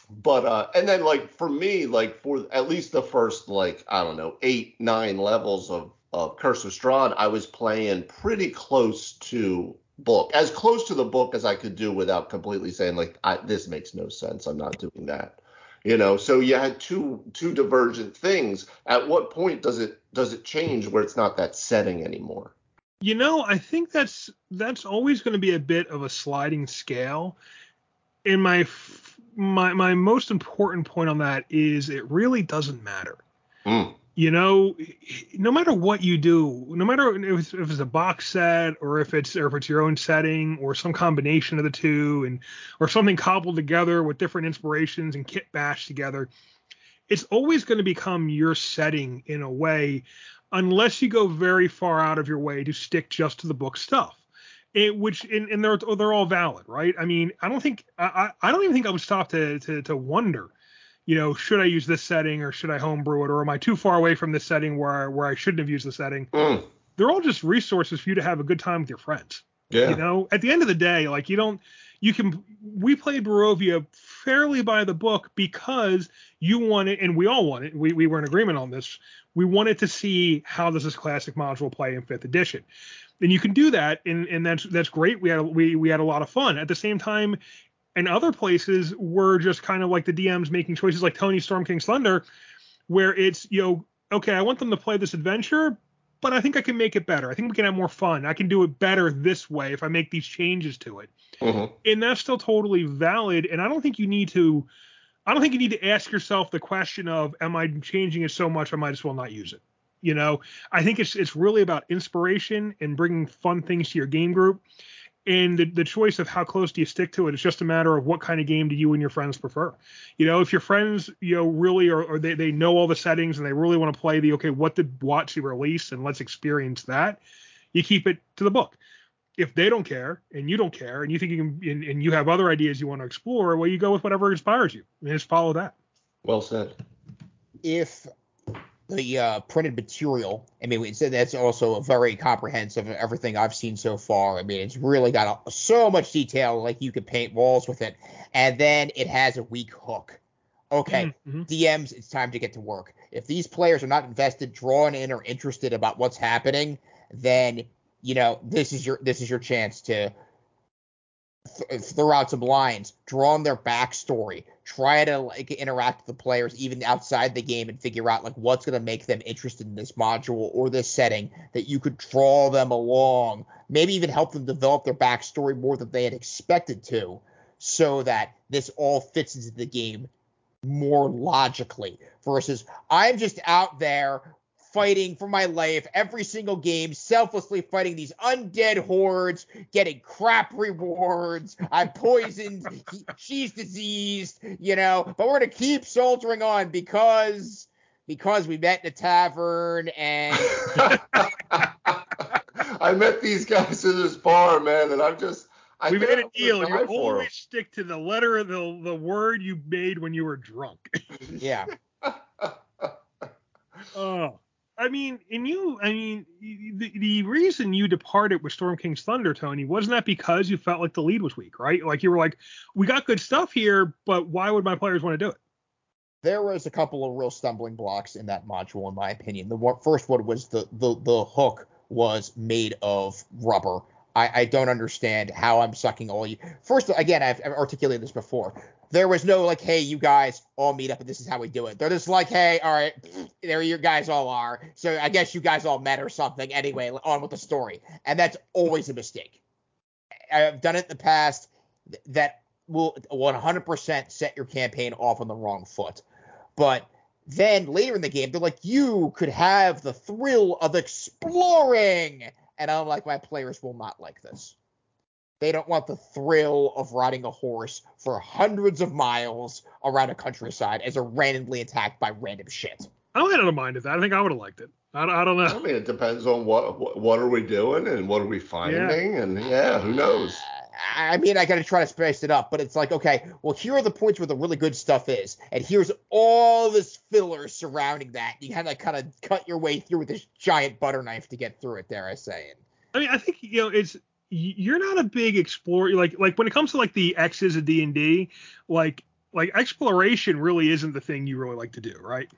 but uh, and then like for me, like for at least the first like I don't know eight nine levels of of Curse of Strahd, I was playing pretty close to book, as close to the book as I could do without completely saying like I, this makes no sense. I'm not doing that you know so you had two two divergent things at what point does it does it change where it's not that setting anymore You know, I think that's that's always going to be a bit of a sliding scale. And my f- my my most important point on that is it really doesn't matter. Mm. You know, no matter what you do, no matter if it's, if it's a box set or if it's or if it's your own setting or some combination of the two and or something cobbled together with different inspirations and kit bashed together, it's always going to become your setting in a way unless you go very far out of your way to stick just to the book stuff. It, which and, and they're they're all valid, right? I mean, I don't think I, I don't even think I would stop to to to wonder, you know, should I use this setting or should I homebrew it? Or am I too far away from this setting where I, where I shouldn't have used the setting? Mm. They're all just resources for you to have a good time with your friends. yeah. You know, at the end of the day, like you don't you can we played Barovia fairly by the book because you want it and we all wanted we, we were in agreement on this. We wanted to see how does this classic module play in fifth edition. And you can do that and, and that's that's great. We had we, we had a lot of fun. At the same time in other places we're just kind of like the dms making choices like tony storm king's thunder where it's you know okay i want them to play this adventure but I think I can make it better. I think we can have more fun. I can do it better this way if I make these changes to it. Mhm. And that's still totally valid. And I don't think you need to I don't think you need to ask yourself the question of am I changing it so much I might as well not use it. You know, I think it's it's really about inspiration and bringing fun things to your game group. And the, the choice of how close do you stick to it, it is just a matter of what kind of game do you and your friends prefer. You know, if your friends, you know, really are, or they, they know all the settings and they really want to play the okay, what did WotC release and let's experience that, you keep it to the book. If they don't care and you don't care and you think you can and, and you have other ideas you want to explore, well, you go with whatever inspires you and just follow that. Well said. if the uh, printed material, I mean, it's, that's also a very comprehensive of everything I've seen so far. I mean, it's really got a, so much detail, like you could paint walls with it, and then it has a weak hook. Okay, Mhm. DMs, it's time to get to work. If these players are not invested, drawn in, or interested about what's happening, then you know this is your this is your chance to th- throw out some lines, draw on their backstory, try to like interact with the players even outside the game and figure out like what's going to make them interested in this module or this setting that you could draw them along, maybe even help them develop their backstory more than they had expected to, so that this all fits into the game more logically versus I'm just out there fighting for my life every single game, selflessly fighting these undead hordes, getting crap rewards. I'm poisoned. he- she's diseased, you know, but we're gonna keep soldiering on because because we met in a tavern and I met these guys in this bar, man, and I'm just. I we made a deal. die You for 'em. always stick to the letter of the the word you made when you were drunk. yeah. Oh, I mean, and you, I mean, the, the reason you departed with Storm King's Thunder, Tony, wasn't that because you felt like the lead was weak, right? Like you were like, we got good stuff here, but why would my players want to do it? there was a couple of real stumbling blocks in that module, in my opinion. The first one was the, the the hook was made of rubber. I, I don't understand how I'm sucking all you. First, again, I've, I've articulated this before. There was no like, hey, you guys all meet up and this is how we do it. They're just like, hey, all right, there you guys all are. So I guess you guys all met or something. Anyway, on with the story, and that's always a mistake. I've done it in the past. That will 100% set your campaign off on the wrong foot. But then later in the game, they're like, you could have the thrill of exploring. And I'm like, my players will not like this. They don't want the thrill of riding a horse for hundreds of miles around a countryside as they're randomly attacked by random shit. I might not have minded that. I think I would have liked it. I, don't- I don't I mean, it depends on what what, what are we doing and what are we finding, and yeah, who knows? I mean, I got to try to spice it up, but it's like, okay, well, here are the points where the really good stuff is, and here's all this filler surrounding that. You kind of kind of cut your way through with this giant butter knife to get through it. There, I say. I mean, I think you know, it's y- you're not a big explorer. Like like when it comes to like the X's of D and D, like like exploration really isn't the thing you really like to do, right?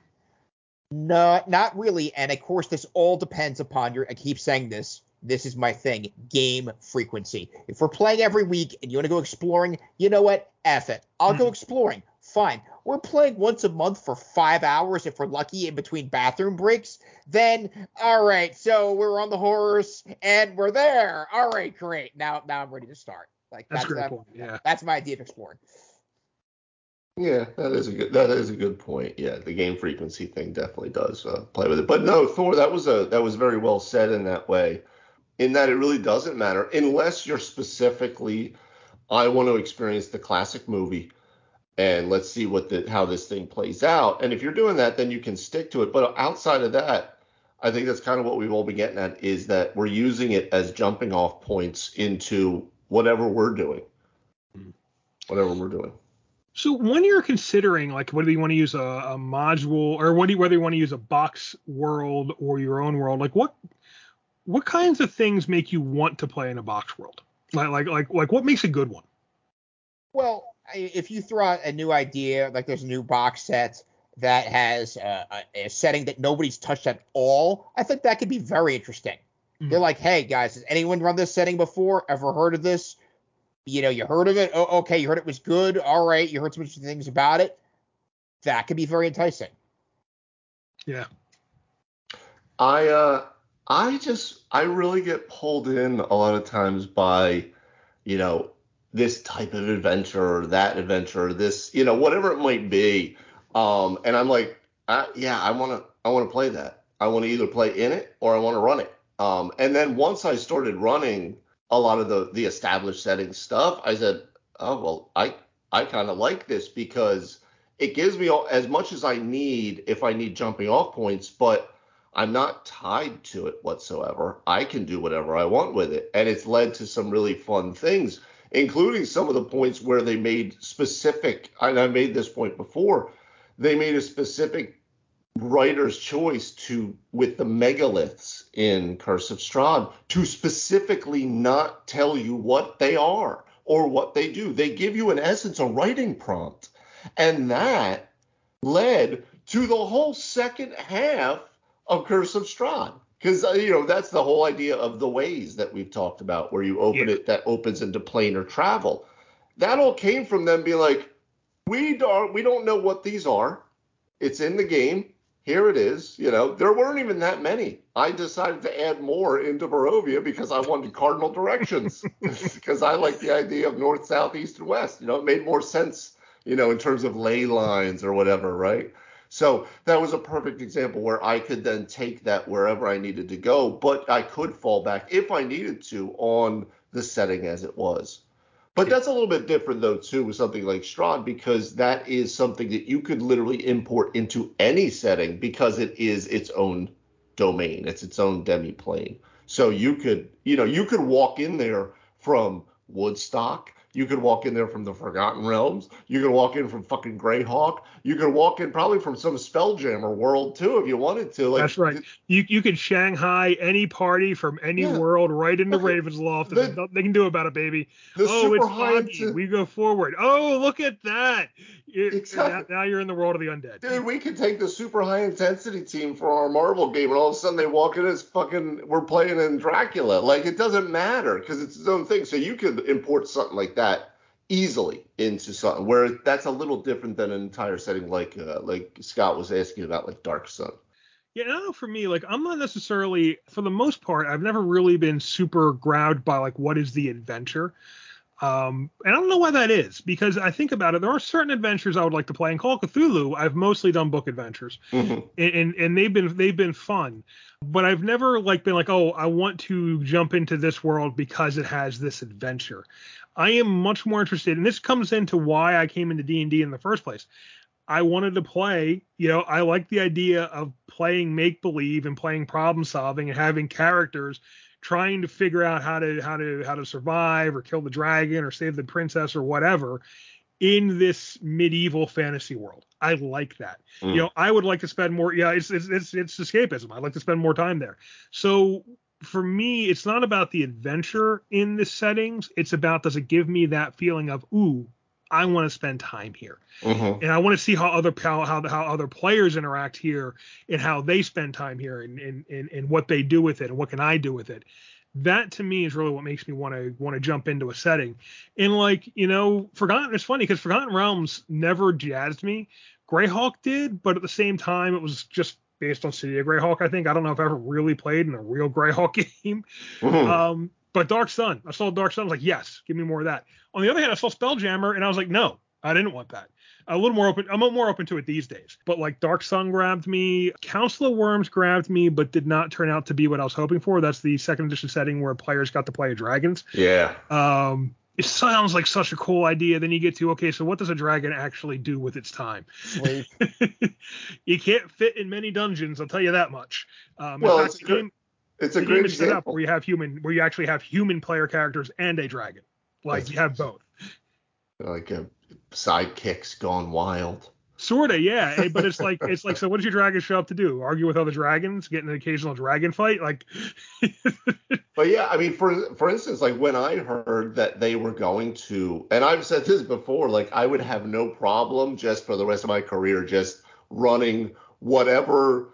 No, not really. And of course, this all depends upon your. I keep saying this. This is my thing. Game frequency. If we're playing every week and you want to go exploring, you know what? F it. I'll go mm-hmm. exploring. Fine. We're playing once a month for five hours if we're lucky in between bathroom breaks. Then, all right. So we're on the horse and we're there. All right, great. Now, now I'm ready to start. Like That's, that's a great that- point. Yeah. That's my idea of exploring. Yeah, that is a good that is a good point. Yeah, the game frequency thing definitely does uh, play with it. But no, Thor, that was a that was very well said in that way. In that it really doesn't matter unless you're specifically, I want to experience the classic movie, and let's see what the how this thing plays out. And if you're doing that, then you can stick to it. But outside of that, I think that's kind of what we've all been getting at is that we're using it as jumping off points into whatever we're doing, whatever we're doing. So when you're considering like whether you want to use a, a module or what do you, whether you want to use a box world or your own world, like what what kinds of things make you want to play in a box world? Like like like like what makes a good one? Well, I- if you throw out a new idea, like there's a new box set that has uh, a, a setting that nobody's touched at all, I think that could be very interesting. Mhm. They're like, hey guys, has anyone run this setting before? Ever heard of this? You know, you heard of it? Oh, okay, you heard it was good. All right, you heard some interesting things about it. That could be very enticing. Yeah. I uh I just I really get pulled in a lot of times by, you know, this type of adventure or that adventure, or this, you know, whatever it might be. Um, and I'm like, I, yeah, I want to I want to play that. I want to either play in it or I want to run it. Um, and then once I started running a lot of the the established setting stuff, I said, oh well, I I kind of like this because it gives me all, as much as I need if I need jumping off points, but I'm not tied to it whatsoever. I can do whatever I want with it. And it's led to some really fun things, including some of the points where they made specific, and I made this point before, they made a specific writer's choice to, with the megaliths in Curse of Strahd, to specifically not tell you what they are or what they do. They give you, in essence, a writing prompt. And that led to the whole second half of Curse of Strahd. Because uh, you know that's the whole idea of the ways that we've talked about, where you open Yeah. it that opens into planar travel. That all came from them being like, we don't we don't know what these are. It's in the game. Here it is. You know, there weren't even that many. I decided to add more into Barovia because I wanted cardinal directions. because I like the idea of north, south, east, and west. You know, it made more sense. You know, in terms of ley lines or whatever, right? So that was a perfect example where I could then take that wherever I needed to go, but I could fall back if I needed to on the setting as it was. But that's a little bit different though too with something like Strahd because that is something that you could literally import into any setting because it is its own domain. It's its own demi-plane. So you could, you know, you could walk in there from Woodstock. You could walk in there from the Forgotten Realms. You could walk in from fucking Greyhawk. You could walk in probably from some Spelljammer world too if you wanted to. Like, That's right. You you could Shanghai any party from any Yeah. world right into Look at- Ravenloft. the- There's nothing they can do about it, baby. Oh, super it's high foggy. We go forward. Oh, look at that. It- Exactly. now, now you're in the world of the undead. Dude, we could take the super high intensity team for our Marvel game, and all of a sudden they walk in as fucking we're playing in Dracula. Like it doesn't matter because it's its own thing. So you could import something like that easily into something where that's a little different than an entire setting like uh, like Scott was asking about like Dark Sun. Yeah, and I know for me, like I'm not necessarily, for the most part, I've never really been super grabbed by like what is the adventure. Um, and I don't know why that is because I think about it, there are certain adventures I would like to play. In Call of Cthulhu, I've mostly done book adventures, Mhm. and, and and they've been they've been fun, but I've never like been like, oh, I want to jump into this world because it has this adventure. I am much more interested, and this comes into why I came into D and D in the first place. I wanted to play, you know, I like the idea of playing make believe and playing problem solving and having characters trying to figure out how to how to how to survive or kill the dragon or save the princess or whatever in this medieval fantasy world. I like that. Mm. You know, I would like to spend more yeah, it's it's it's, it's escapism. I'd like to spend more time there. So for me, it's not about the adventure in the settings. It's about does it give me that feeling of ooh, I want to spend time here Mhm. and I want to see how other how how, how other players interact here and how they spend time here and, and and and what they do with it and what can I do with it. That to me is really what makes me want to want to jump into a setting. And like you know, Forgotten. It's funny because Forgotten Realms never jazzed me. Greyhawk did, but at the same time, it was just based on City of Greyhawk. I think I don't know if I ever really played in a real Greyhawk game. Mhm. Um, but Dark Sun, I saw Dark Sun. I was like, yes, give me more of that. On the other hand, I saw Spelljammer, and I was like, no, I didn't want that. A little more open. I'm more open to it these days. But like Dark Sun grabbed me, Council of Wyrms grabbed me, but did not turn out to be what I was hoping for. That's the second edition setting where players got to play dragons. yeah. Um, it sounds like such a cool idea. Then you get to okay, so what does a dragon actually do with its time? Sleep. you can't fit in many dungeons. I'll tell you that much. Um, Well, fact, it's the a good- game- It's a the game great is set up example. where you have human, where you actually have human player characters and a dragon. Like That's- you have both. Like uh, sidekicks gone wild. Sorta, yeah. eh, But it's like it's like so. What does your dragon show up to do? Argue with other dragons? Get an occasional dragon fight? Like, But But yeah, I mean, for for instance, like when I heard that they were going to, and I've said this before, like I would have no problem just for the rest of my career just running whatever,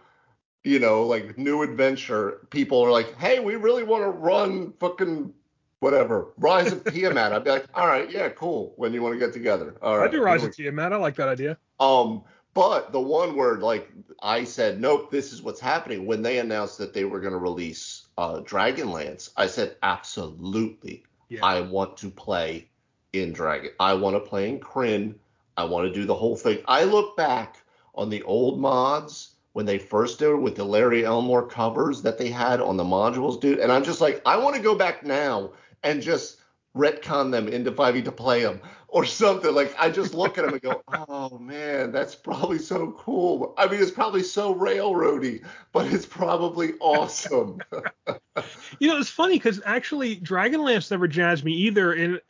you know, like new adventure. People are like, hey, we really want to run fucking whatever Rise of Tiamat. I'd be like, all right, yeah, cool. When you want to get together, all right. I do Rise of Tiamat. I like that idea. Um, but the one where like I said, nope, this is what's happening. When they announced that they were going to release uh, Dragonlance, I said absolutely. Yeah. I want to play in Dragon. I want to play in Krynn. I want to do the whole thing. I look back on the old mods when they first did it with the Larry Elmore covers that they had on the modules, dude, and I'm just like, I want to go back now and just retcon them into 5e to play them or something. Like I just look at them and go, oh man, that's probably so cool. I mean, it's probably so railroady, but it's probably awesome. You know, it's funny because actually Dragonlance never jazzed me either, and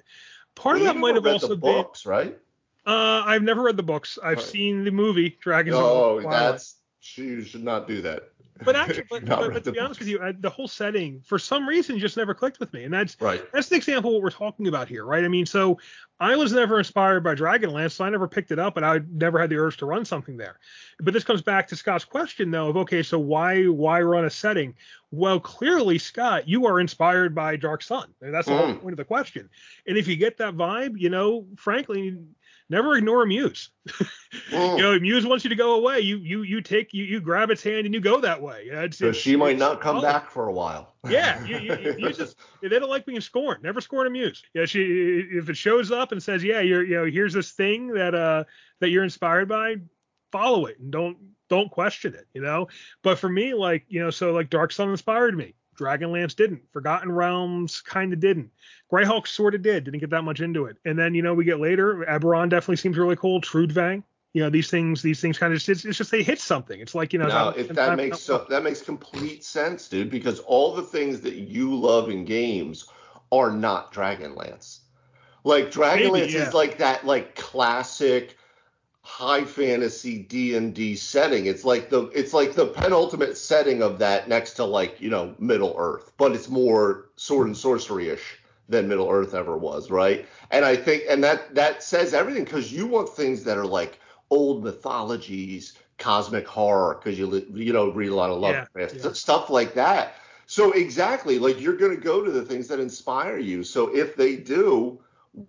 part Well, of that might have read the also been. books, right? Uh, I've never read the books. I've Right. seen the movie Dragons. Oh, that's you should not do that. But actually, but, but, but to be honest with you, I, the whole setting for some reason just never clicked with me, and that's Right. that's the example of what we're talking about here, right? I mean, so I was never inspired by Dragonlance, so I never picked it up, and I never had the urge to run something there. But this comes back to Scott's question, though, of okay, so why why run a setting? Well, clearly, Scott, you are inspired by Dark Sun, that's the whole Mm. point of the question. And if you get that vibe, you know, frankly, never ignore a Muse. Mm. You know, if Muse wants you to go away, you you you take you you grab its hand and you go that way. It's, So it's- she might not come solid. back for a while. Yeah, you, you, you, you just they don't like being scorned. Never scorn a muse. Yeah, she if it shows up and says, yeah, you're you know here's this thing that uh that you're inspired by, follow it and don't don't question it. You know. But for me, like you know, so like Dark Sun inspired me. Dragonlance didn't. Forgotten Realms kind of didn't. Greyhawk sort of did. Didn't get that much into it. And then you know we get later. Eberron definitely seems really cool. Trudvang. You know these things. These things kind of just it's, it's just they hit something. It's like you know. No, if that makes so that makes complete sense, dude, because all the things that you love in games are not Dragonlance. Like Dragonlance Maybe, yeah. is like that like classic high fantasy D&D setting. It's like the it's like the penultimate setting of that next to like, you know, Middle Earth, but it's more sword and sorcery-ish than Middle Earth ever was, right? And I think and that that says everything cuz you want things that are like old mythologies, cosmic horror cuz you you know read a lot of Yeah, yeah. stuff like that. So exactly, like you're going to go to the things that inspire you. So if they do,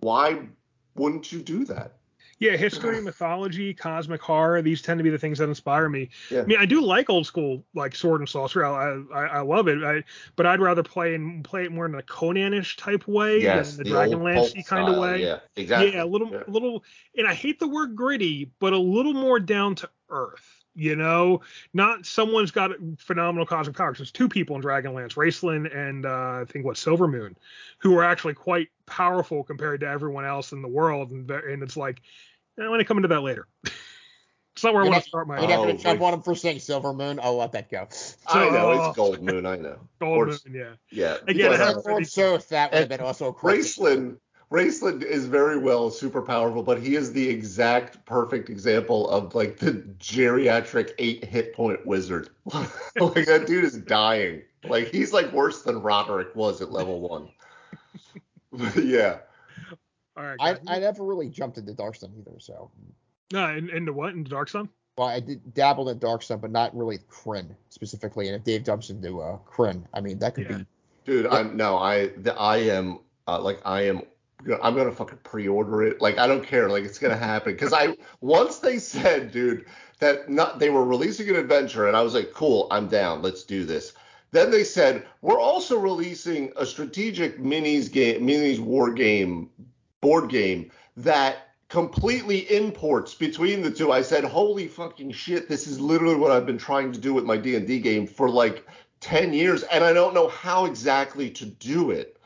why wouldn't you do that? Yeah, history, mythology, cosmic horror. These tend to be the things that inspire me. Yeah. I mean, I do like old school like sword and sorcery. I I, I love it. I, but I'd rather play and play it more in a Conanish type way Yes, than the, old Dragonlance kind of way. Yeah, exactly. Yeah, a little, Yeah. a little, and I hate the word gritty, but a little more down to earth. You know, not someone's got phenomenal cosmic powers. There's two people in Dragonlance, Raistlin and uh, I think what Silvermoon, who are actually quite powerful compared to everyone else in the world. And, and it's like, I want to come into that later. it's not where I You're want not- to start my You're not gonna Oh, jump boy. on him for saying Silver Moon. I'll let that go. I know Oh. it's Gold Moon. I know. Gold Or- Moon. Yeah. Yeah. Again, I but, have- uh, Lord that would have been also a crazy. Raistlin, Raistlin is very well super powerful, but he is the exact perfect example of like the geriatric eight hit point wizard. like that dude is dying. Like he's like worse than Roderick was at level one. yeah. All right. I. I never really jumped into Dark Sun either, so. no, in- into what? Into Dark Sun? Well, I did dabble in Dark Sun, but not really Krynn specifically. And if Dave jumps into uh, Krynn, I mean, that could Yeah. be. Dude, I'm no, I the, I am uh, like I am I'm gonna fucking pre-order it. Like I don't care. Like it's gonna happen because I once they said, dude, that not they were releasing an adventure, and I was like, cool, I'm down. Let's do this. Then they said we're also releasing a strategic minis game, minis war game, board game that completely imports between the two. I said, holy fucking shit, this is literally what I've been trying to do with my D&D game for like 10 years, and I don't know how exactly to do it.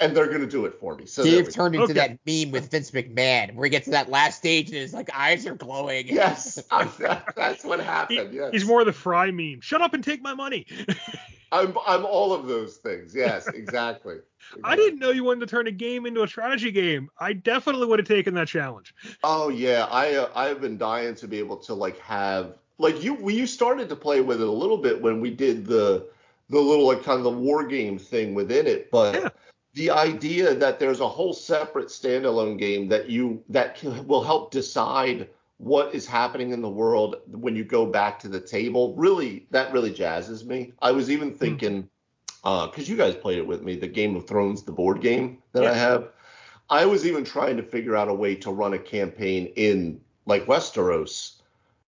And they're gonna do it for me. So there Dave turned into Okay. that meme with Vince McMahon, where he gets to that last stage and his like eyes are glowing. yes, that's what He- happened. yes. He's more the Fry meme. Shut up and take my money. I'm I'm all of those things. Yes, exactly. I didn't know you wanted to turn a game into a strategy game. I definitely would have taken that challenge. Oh yeah, I uh, I've been dying to be able to like have like you we you started to play with it a little bit when we did the the little like kind of the war game thing within it, but Yeah. The idea that there's a whole separate standalone game that you that can, will help decide what is happening in the world when you go back to the table really that really jazzes me. I was even hmm. thinking uh, because you guys played it with me, the Game of Thrones, the board game that I have. I was even trying to figure out a way to run a campaign in like Westeros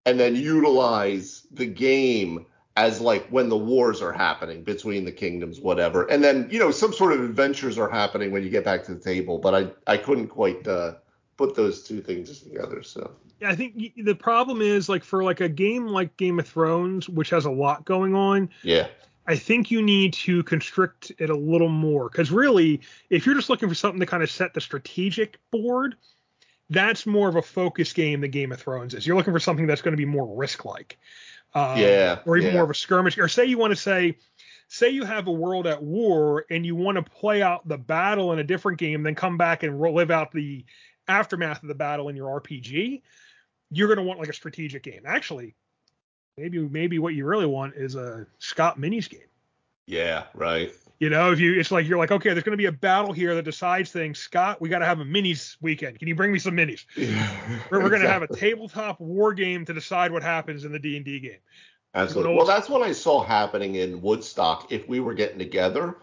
and then utilize the game as like when the wars are happening between the kingdoms, whatever. And then, you know, some sort of adventures are happening when you get back to the table, but I, I couldn't quite uh, put those two things together. So Yeah, I think the problem is like for like a game like Game of Thrones, which has a lot going on. yeah. I think you need to constrict it a little more because really, if you're just looking for something to kind of set the strategic board, that's more of a focus game than Game of Thrones is. You're looking for something that's going to be more risk-like, um, Yeah, or even yeah. more of a skirmish. Or say you want to say, say you have a world at war and you want to play out the battle in a different game, then come back and live out the aftermath of the battle in your RPG. You're going to want like a strategic game. Actually, maybe maybe what you really want is a Scott minis game. Yeah, right. You know, if you, it's like you're like, okay, there's going to be a battle here that decides things. Scott, we got to have a minis weekend. Can you bring me some minis? We're, we're going to have a tabletop war game to decide what happens in the D and D game. Absolutely. Well, that's what I saw happening in Woodstock. If we were getting together,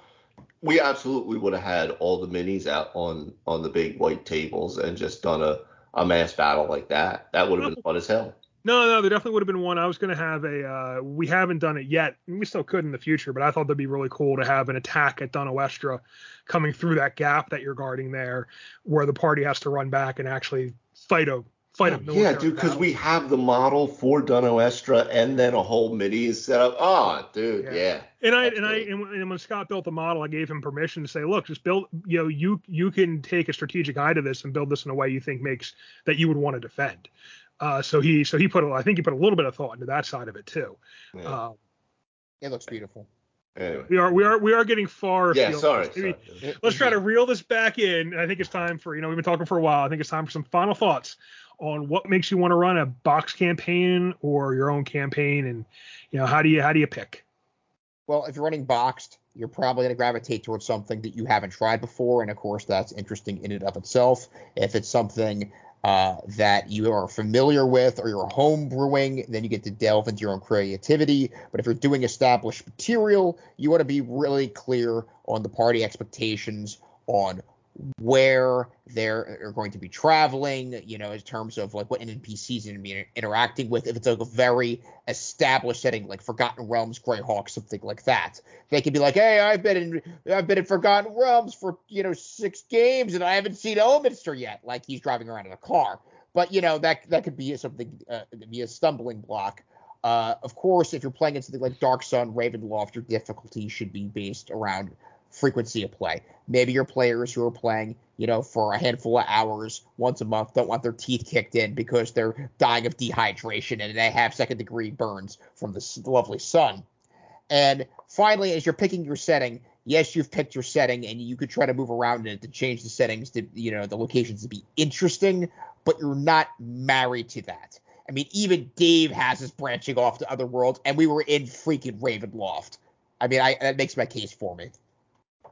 we absolutely would have had all the minis out on on the big white tables and just done a a mass battle like that. That would have been fun as hell. No, no, there definitely would have been one. I was going to have a. Uh, we haven't done it yet. We still could in the future, but I thought that'd be really cool to have an attack at Donna Westra coming through that gap that you're guarding there, where the party has to run back and actually fight a fight a Oh, yeah, dude, because we have the model for Duno Estra and then a whole mini is set up. Oh, dude, Yeah. yeah. And I and I Absolutely. and when- and when Scott built the model, I gave him permission to say, look, just build. You know, you you can take a strategic eye to this and build this in a way you think makes that you would want to defend. Uh, so he so he put a, I think he put a little bit of thought into that side of it too. Yeah. Uh, It looks beautiful. anyway. we are we are we are getting far. Yeah, afield. sorry. Sorry. Let's try to reel this back in. I think it's time for you know we've been talking for a while. I think it's time for some final thoughts on what makes you want to run a box campaign or your own campaign, and you know how do you how do you pick? Well, if you're running boxed, you're probably going to gravitate towards something that you haven't tried before, and of course, that's interesting in and of itself. If it's something uh, that you are familiar with or you're home brewing, then you get to delve into your own creativity. But if you're doing established material, you want to be really clear on the party expectations on where they're going to be traveling, you know, in terms of like what NPCs are going to be interacting with. If it's like a very established setting, like Forgotten Realms, Greyhawk, something like that, they could be like, "Hey, I've been in, I've been in Forgotten Realms for you know six games, and I haven't seen Elminster yet." Like he's driving around in a car, but you know that that could be something, uh, be a stumbling block. Uh, of course, if you're playing in something like Dark Sun, Ravenloft, your difficulty should be based around frequency of play. Maybe your players who are playing, you know, for a handful of hours once a month don't want their teeth kicked in because they're dying of dehydration and they have second degree burns from the lovely sun. And finally, as you're picking your setting, yes, you've picked your setting and you could try to move around it to change the settings to, you know, the locations to be interesting, but you're not married to that. I mean, even Dave has us branching off to other worlds, and we were in freaking Ravenloft. I mean, I that makes my case for me.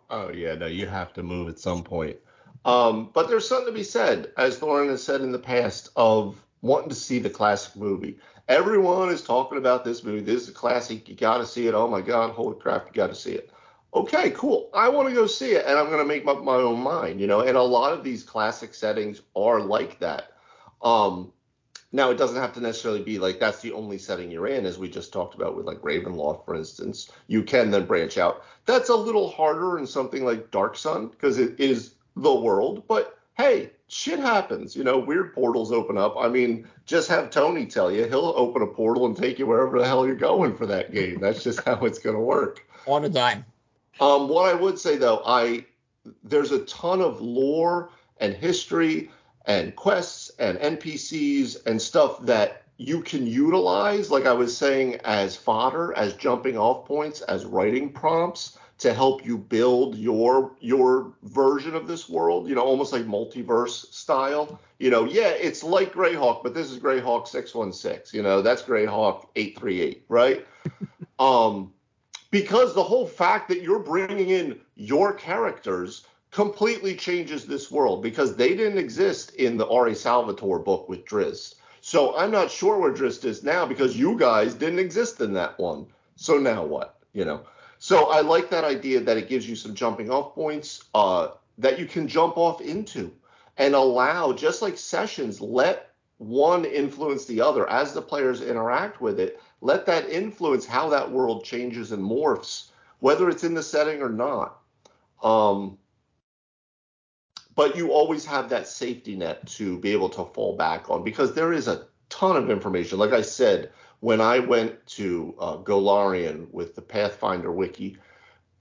Oh yeah, no, you have to move at some point. Um, but there's something to be said, as Lauren has said in the past, of wanting to see the classic movie. Everyone is talking about this movie. This is a classic. You got to see it. Oh my God, holy crap, you got to see it. Okay, cool. I want to go see it, and I'm going to make up my own mind. You know, and a lot of these classic settings are like that. Um, now, it doesn't have to necessarily be like that's the only setting you're in, as we just talked about with like Ravenloft, for instance. You can then branch out. That's a little harder in something like Dark Sun because it is the world. But hey, shit happens. You know, weird portals open up. I mean, just have Tony tell you he'll open a portal and take you wherever the hell you're going for that game. That's just how it's going to work. On a dime. Um, what I would say though, I there's a ton of lore and history and quests and NPCs and stuff that you can utilize, like I was saying, as fodder, as jumping off points, as writing prompts to help you build your your version of this world, you know, almost like multiverse style. You know, yeah, it's like Greyhawk, but this is Greyhawk 616, you know, that's Greyhawk 838, right? um because the whole fact that you're bringing in your characters completely changes this world because they didn't exist in the R.A. Salvatore book with Drizzt. So I'm not sure where Drizzt is now because you guys didn't exist in that one. So now what? You know. So I like that idea that it gives you some jumping off points uh, that you can jump off into and allow, just like sessions, let one influence the other as the players interact with it. Let that influence how that world changes and morphs, whether it's in the setting or not. Um, but you always have that safety net to be able to fall back on because there is a ton of information. Like I said, when I went to uh, Golarion with the Pathfinder wiki,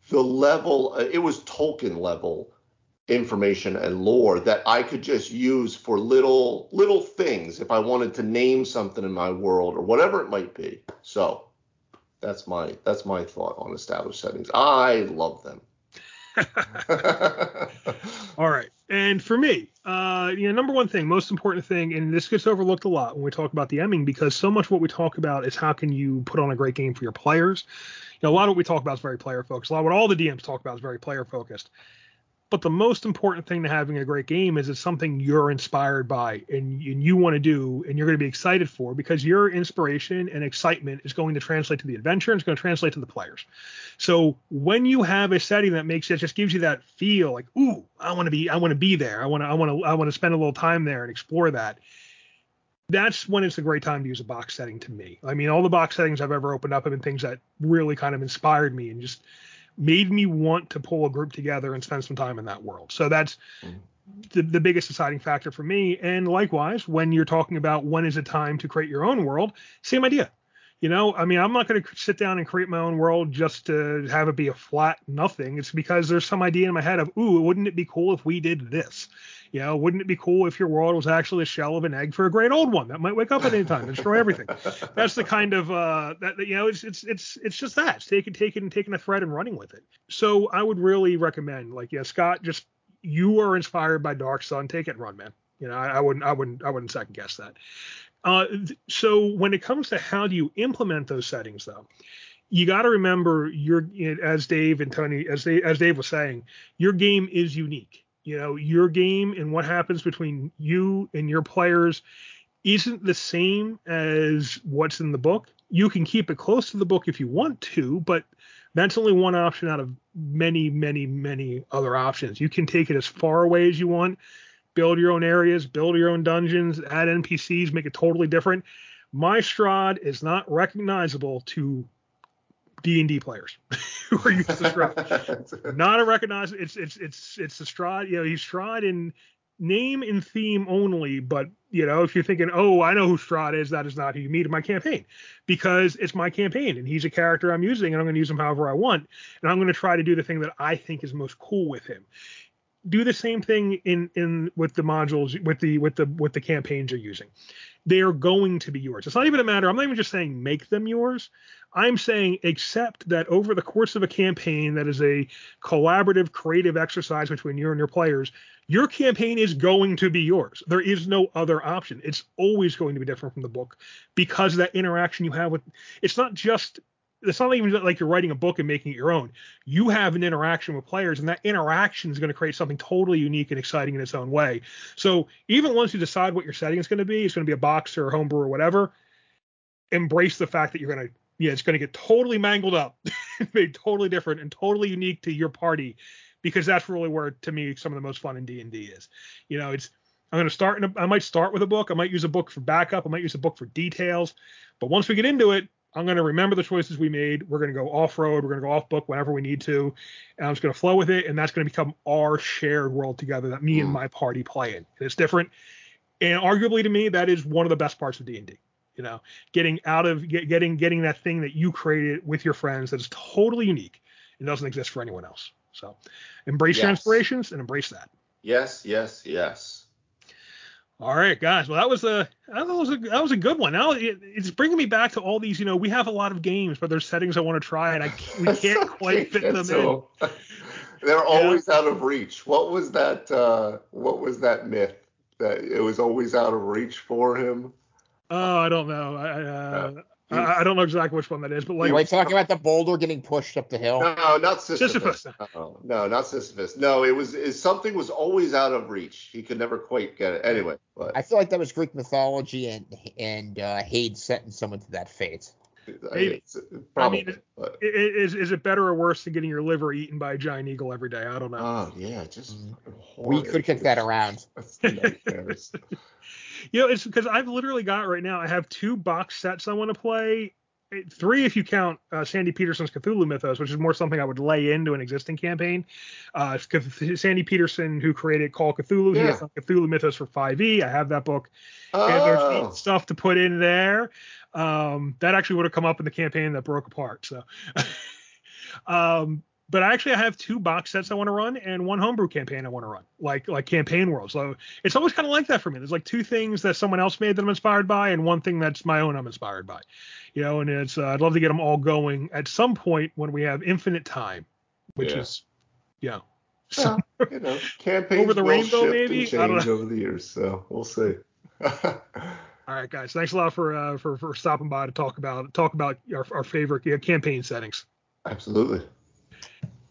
the level uh, it was Tolkien level information and lore that I could just use for little little things if I wanted to name something in my world or whatever it might be. So that's my that's my thought on established settings. I love them. All right. And for me, uh, you know, number one thing, most important thing, and this gets overlooked a lot when we talk about DMing because so much what we talk about is how can you put on a great game for your players. You know, a lot of what we talk about is very player focused. A lot of what all the DMs talk about is very player focused. But the most important thing to having a great game is it's something you're inspired by and, and you want to do and you're going to be excited for because your inspiration and excitement is going to translate to the adventure and it's going to translate to the players. So when you have a setting that makes it just gives you that feel like, ooh, I want to be, I want to be there. I want to, I want to, I want to spend a little time there and explore that. That's when it's a great time to use a box setting to me. I mean, all the box settings I've ever opened up have been things that really kind of inspired me and just made me want to pull a group together and spend some time in that world. So that's mm-hmm. the, the biggest deciding factor for me. And likewise, when you're talking about when is it time to create your own world, same idea. You know, I mean, I'm not going to sit down and create my own world just to have it be a flat nothing. It's because there's some idea in my head of, ooh, wouldn't it be cool if we did this? You know, wouldn't it be cool if your world was actually a shell of an egg for a great old one that might wake up at any time and destroy everything? That's the kind of uh, that you know, it's it's it's it's just that it's taking taking taking a thread and running with it. So I would really recommend, like, yeah, Scott, just you are inspired by Dark Sun, take it and run, man. You know, I, I wouldn't I wouldn't I wouldn't second guess that. Uh, so when it comes to how do you implement those settings, though, you got to remember your as Dave and Tony as they, as Dave was saying, your game is unique. You know, your game and what happens between you and your players isn't the same as what's in the book. You can keep it close to the book if you want to, but that's only one option out of many, many, many other options. You can take it as far away as you want build your own areas, build your own dungeons, add NPCs, make it totally different. My Strahd is not recognizable to D and D players who are used to Strahd. not a recognizable. It's it's it's it's a Strahd. You know, he's Strahd in name and theme only. But you know, if you're thinking, oh, I know who Strahd is, that is not who you meet in my campaign because it's my campaign and he's a character I'm using and I'm going to use him however I want and I'm going to try to do the thing that I think is most cool with him do the same thing in in with the modules with the with the with the campaigns you're using they are going to be yours. It's not even a matter i'm not even just saying make them yours. I'm saying accept that over the course of a campaign that is a collaborative creative exercise between you and your players your campaign is going to be yours. There is no other option. It's always going to be different from the book because that interaction you have with it's not just it's not even like you're writing a book and making it your own. You have an interaction with players, and that interaction is going to create something totally unique and exciting in its own way. So even once you decide what your setting is going to be, it's going to be a box or a homebrew or whatever. Embrace the fact that you're going to, yeah, it's going to get totally mangled up, made totally different and totally unique to your party, because that's really where, to me, some of the most fun in D and D is. You know, it's I'm going to start. In a, I might start with a book. I might use a book for backup. I might use a book for details. But once we get into it, I'm going to remember the choices we made. We're going to go off road. We're going to go off book whenever we need to. And I'm just going to flow with it. And that's going to become our shared world together that me mm. and my party play in. And it's different. And arguably to me, that is one of the best parts of D&D. You know, getting out of get, getting getting that thing that you created with your friends that is totally unique. It doesn't exist for anyone else. So embrace yes. your inspirations and embrace that. Yes, yes, yes. All right, guys. Well, that was a that was a that was a good one. Now it, it's bringing me back to all these. You know, we have a lot of games, but there's settings I want to try, and I we can't quite fit them so, in. They're always out of reach. What was that? Uh, what was that myth that it was always out of reach for him? Oh, I don't know. I, uh, I, I don't know exactly which one that is, but like Are we talking about the boulder getting pushed up the hill? No, not Sisyphus. Sisyphus. No, no, not Sisyphus. No, it was it, something was always out of reach. He could never quite get it. Anyway, but I feel like that was Greek mythology and and uh, Hades setting someone to that fate. Maybe. it's, probably. I mean, but, i- i- is is it better or worse than getting your liver eaten by a giant eagle every day? I don't know. oh yeah, just mm-hmm. We could kick that around. You know, it's because I've literally got right now. I have two box sets I want to play. Three, if you count uh, Sandy Petersen's Cthulhu Mythos, which is more something I would lay into an existing campaign. Uh, Cth- Sandy Petersen, who created Call Cthulhu, he has Cthulhu Mythos for 5e. I have that book. and there's oh, stuff to put in there. Um, that actually would have come up in the campaign that broke apart. So, um, but actually, I have two box sets I want to run and one homebrew campaign I want to run, like like campaign world. So it's always kind of like that for me. There's like two things that someone else made that I'm inspired by, and one thing that's my own I'm inspired by. You know, and it's uh, I'd love to get them all going at some point when we have infinite time, which Yeah. is, you know, well, you know, campaigns Over the will rainbow, shift maybe? and I don't change know. over the years, so we'll see. All right, guys. Thanks a lot for uh, for for stopping by to talk about talk about our, our favorite uh, campaign settings. Absolutely.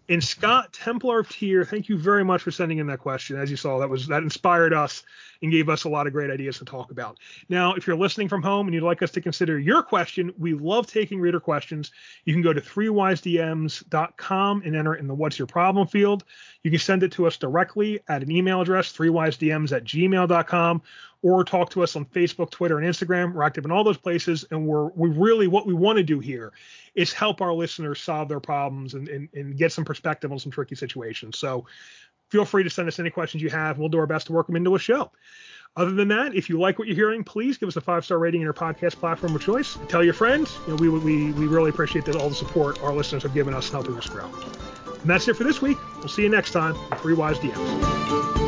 And Scott Templar Tier, thank you very much for sending in that question. As you saw, that was that inspired us and gave us a lot of great ideas to talk about. Now, if you're listening from home and you'd like us to consider your question, we love taking reader questions. You can go to threewisedms.com and enter it in the What's Your Problem field. You can send it to us directly at an email address, threewisedms at gmail.com, or talk to us on Facebook, Twitter, and Instagram. We're active in all those places, and we're we really what we want to do here is help our listeners solve their problems and, and, and get some perspective on some tricky situations. So feel free to send us any questions you have. We'll do our best to work them into a show. Other than that, if you like what you're hearing, please give us a five star rating in your podcast platform of choice. Tell your friends. You know, we, we, we really appreciate that all the support our listeners have given us in helping us grow. And that's it for this week. We'll see you next time. with Three Wise DMs.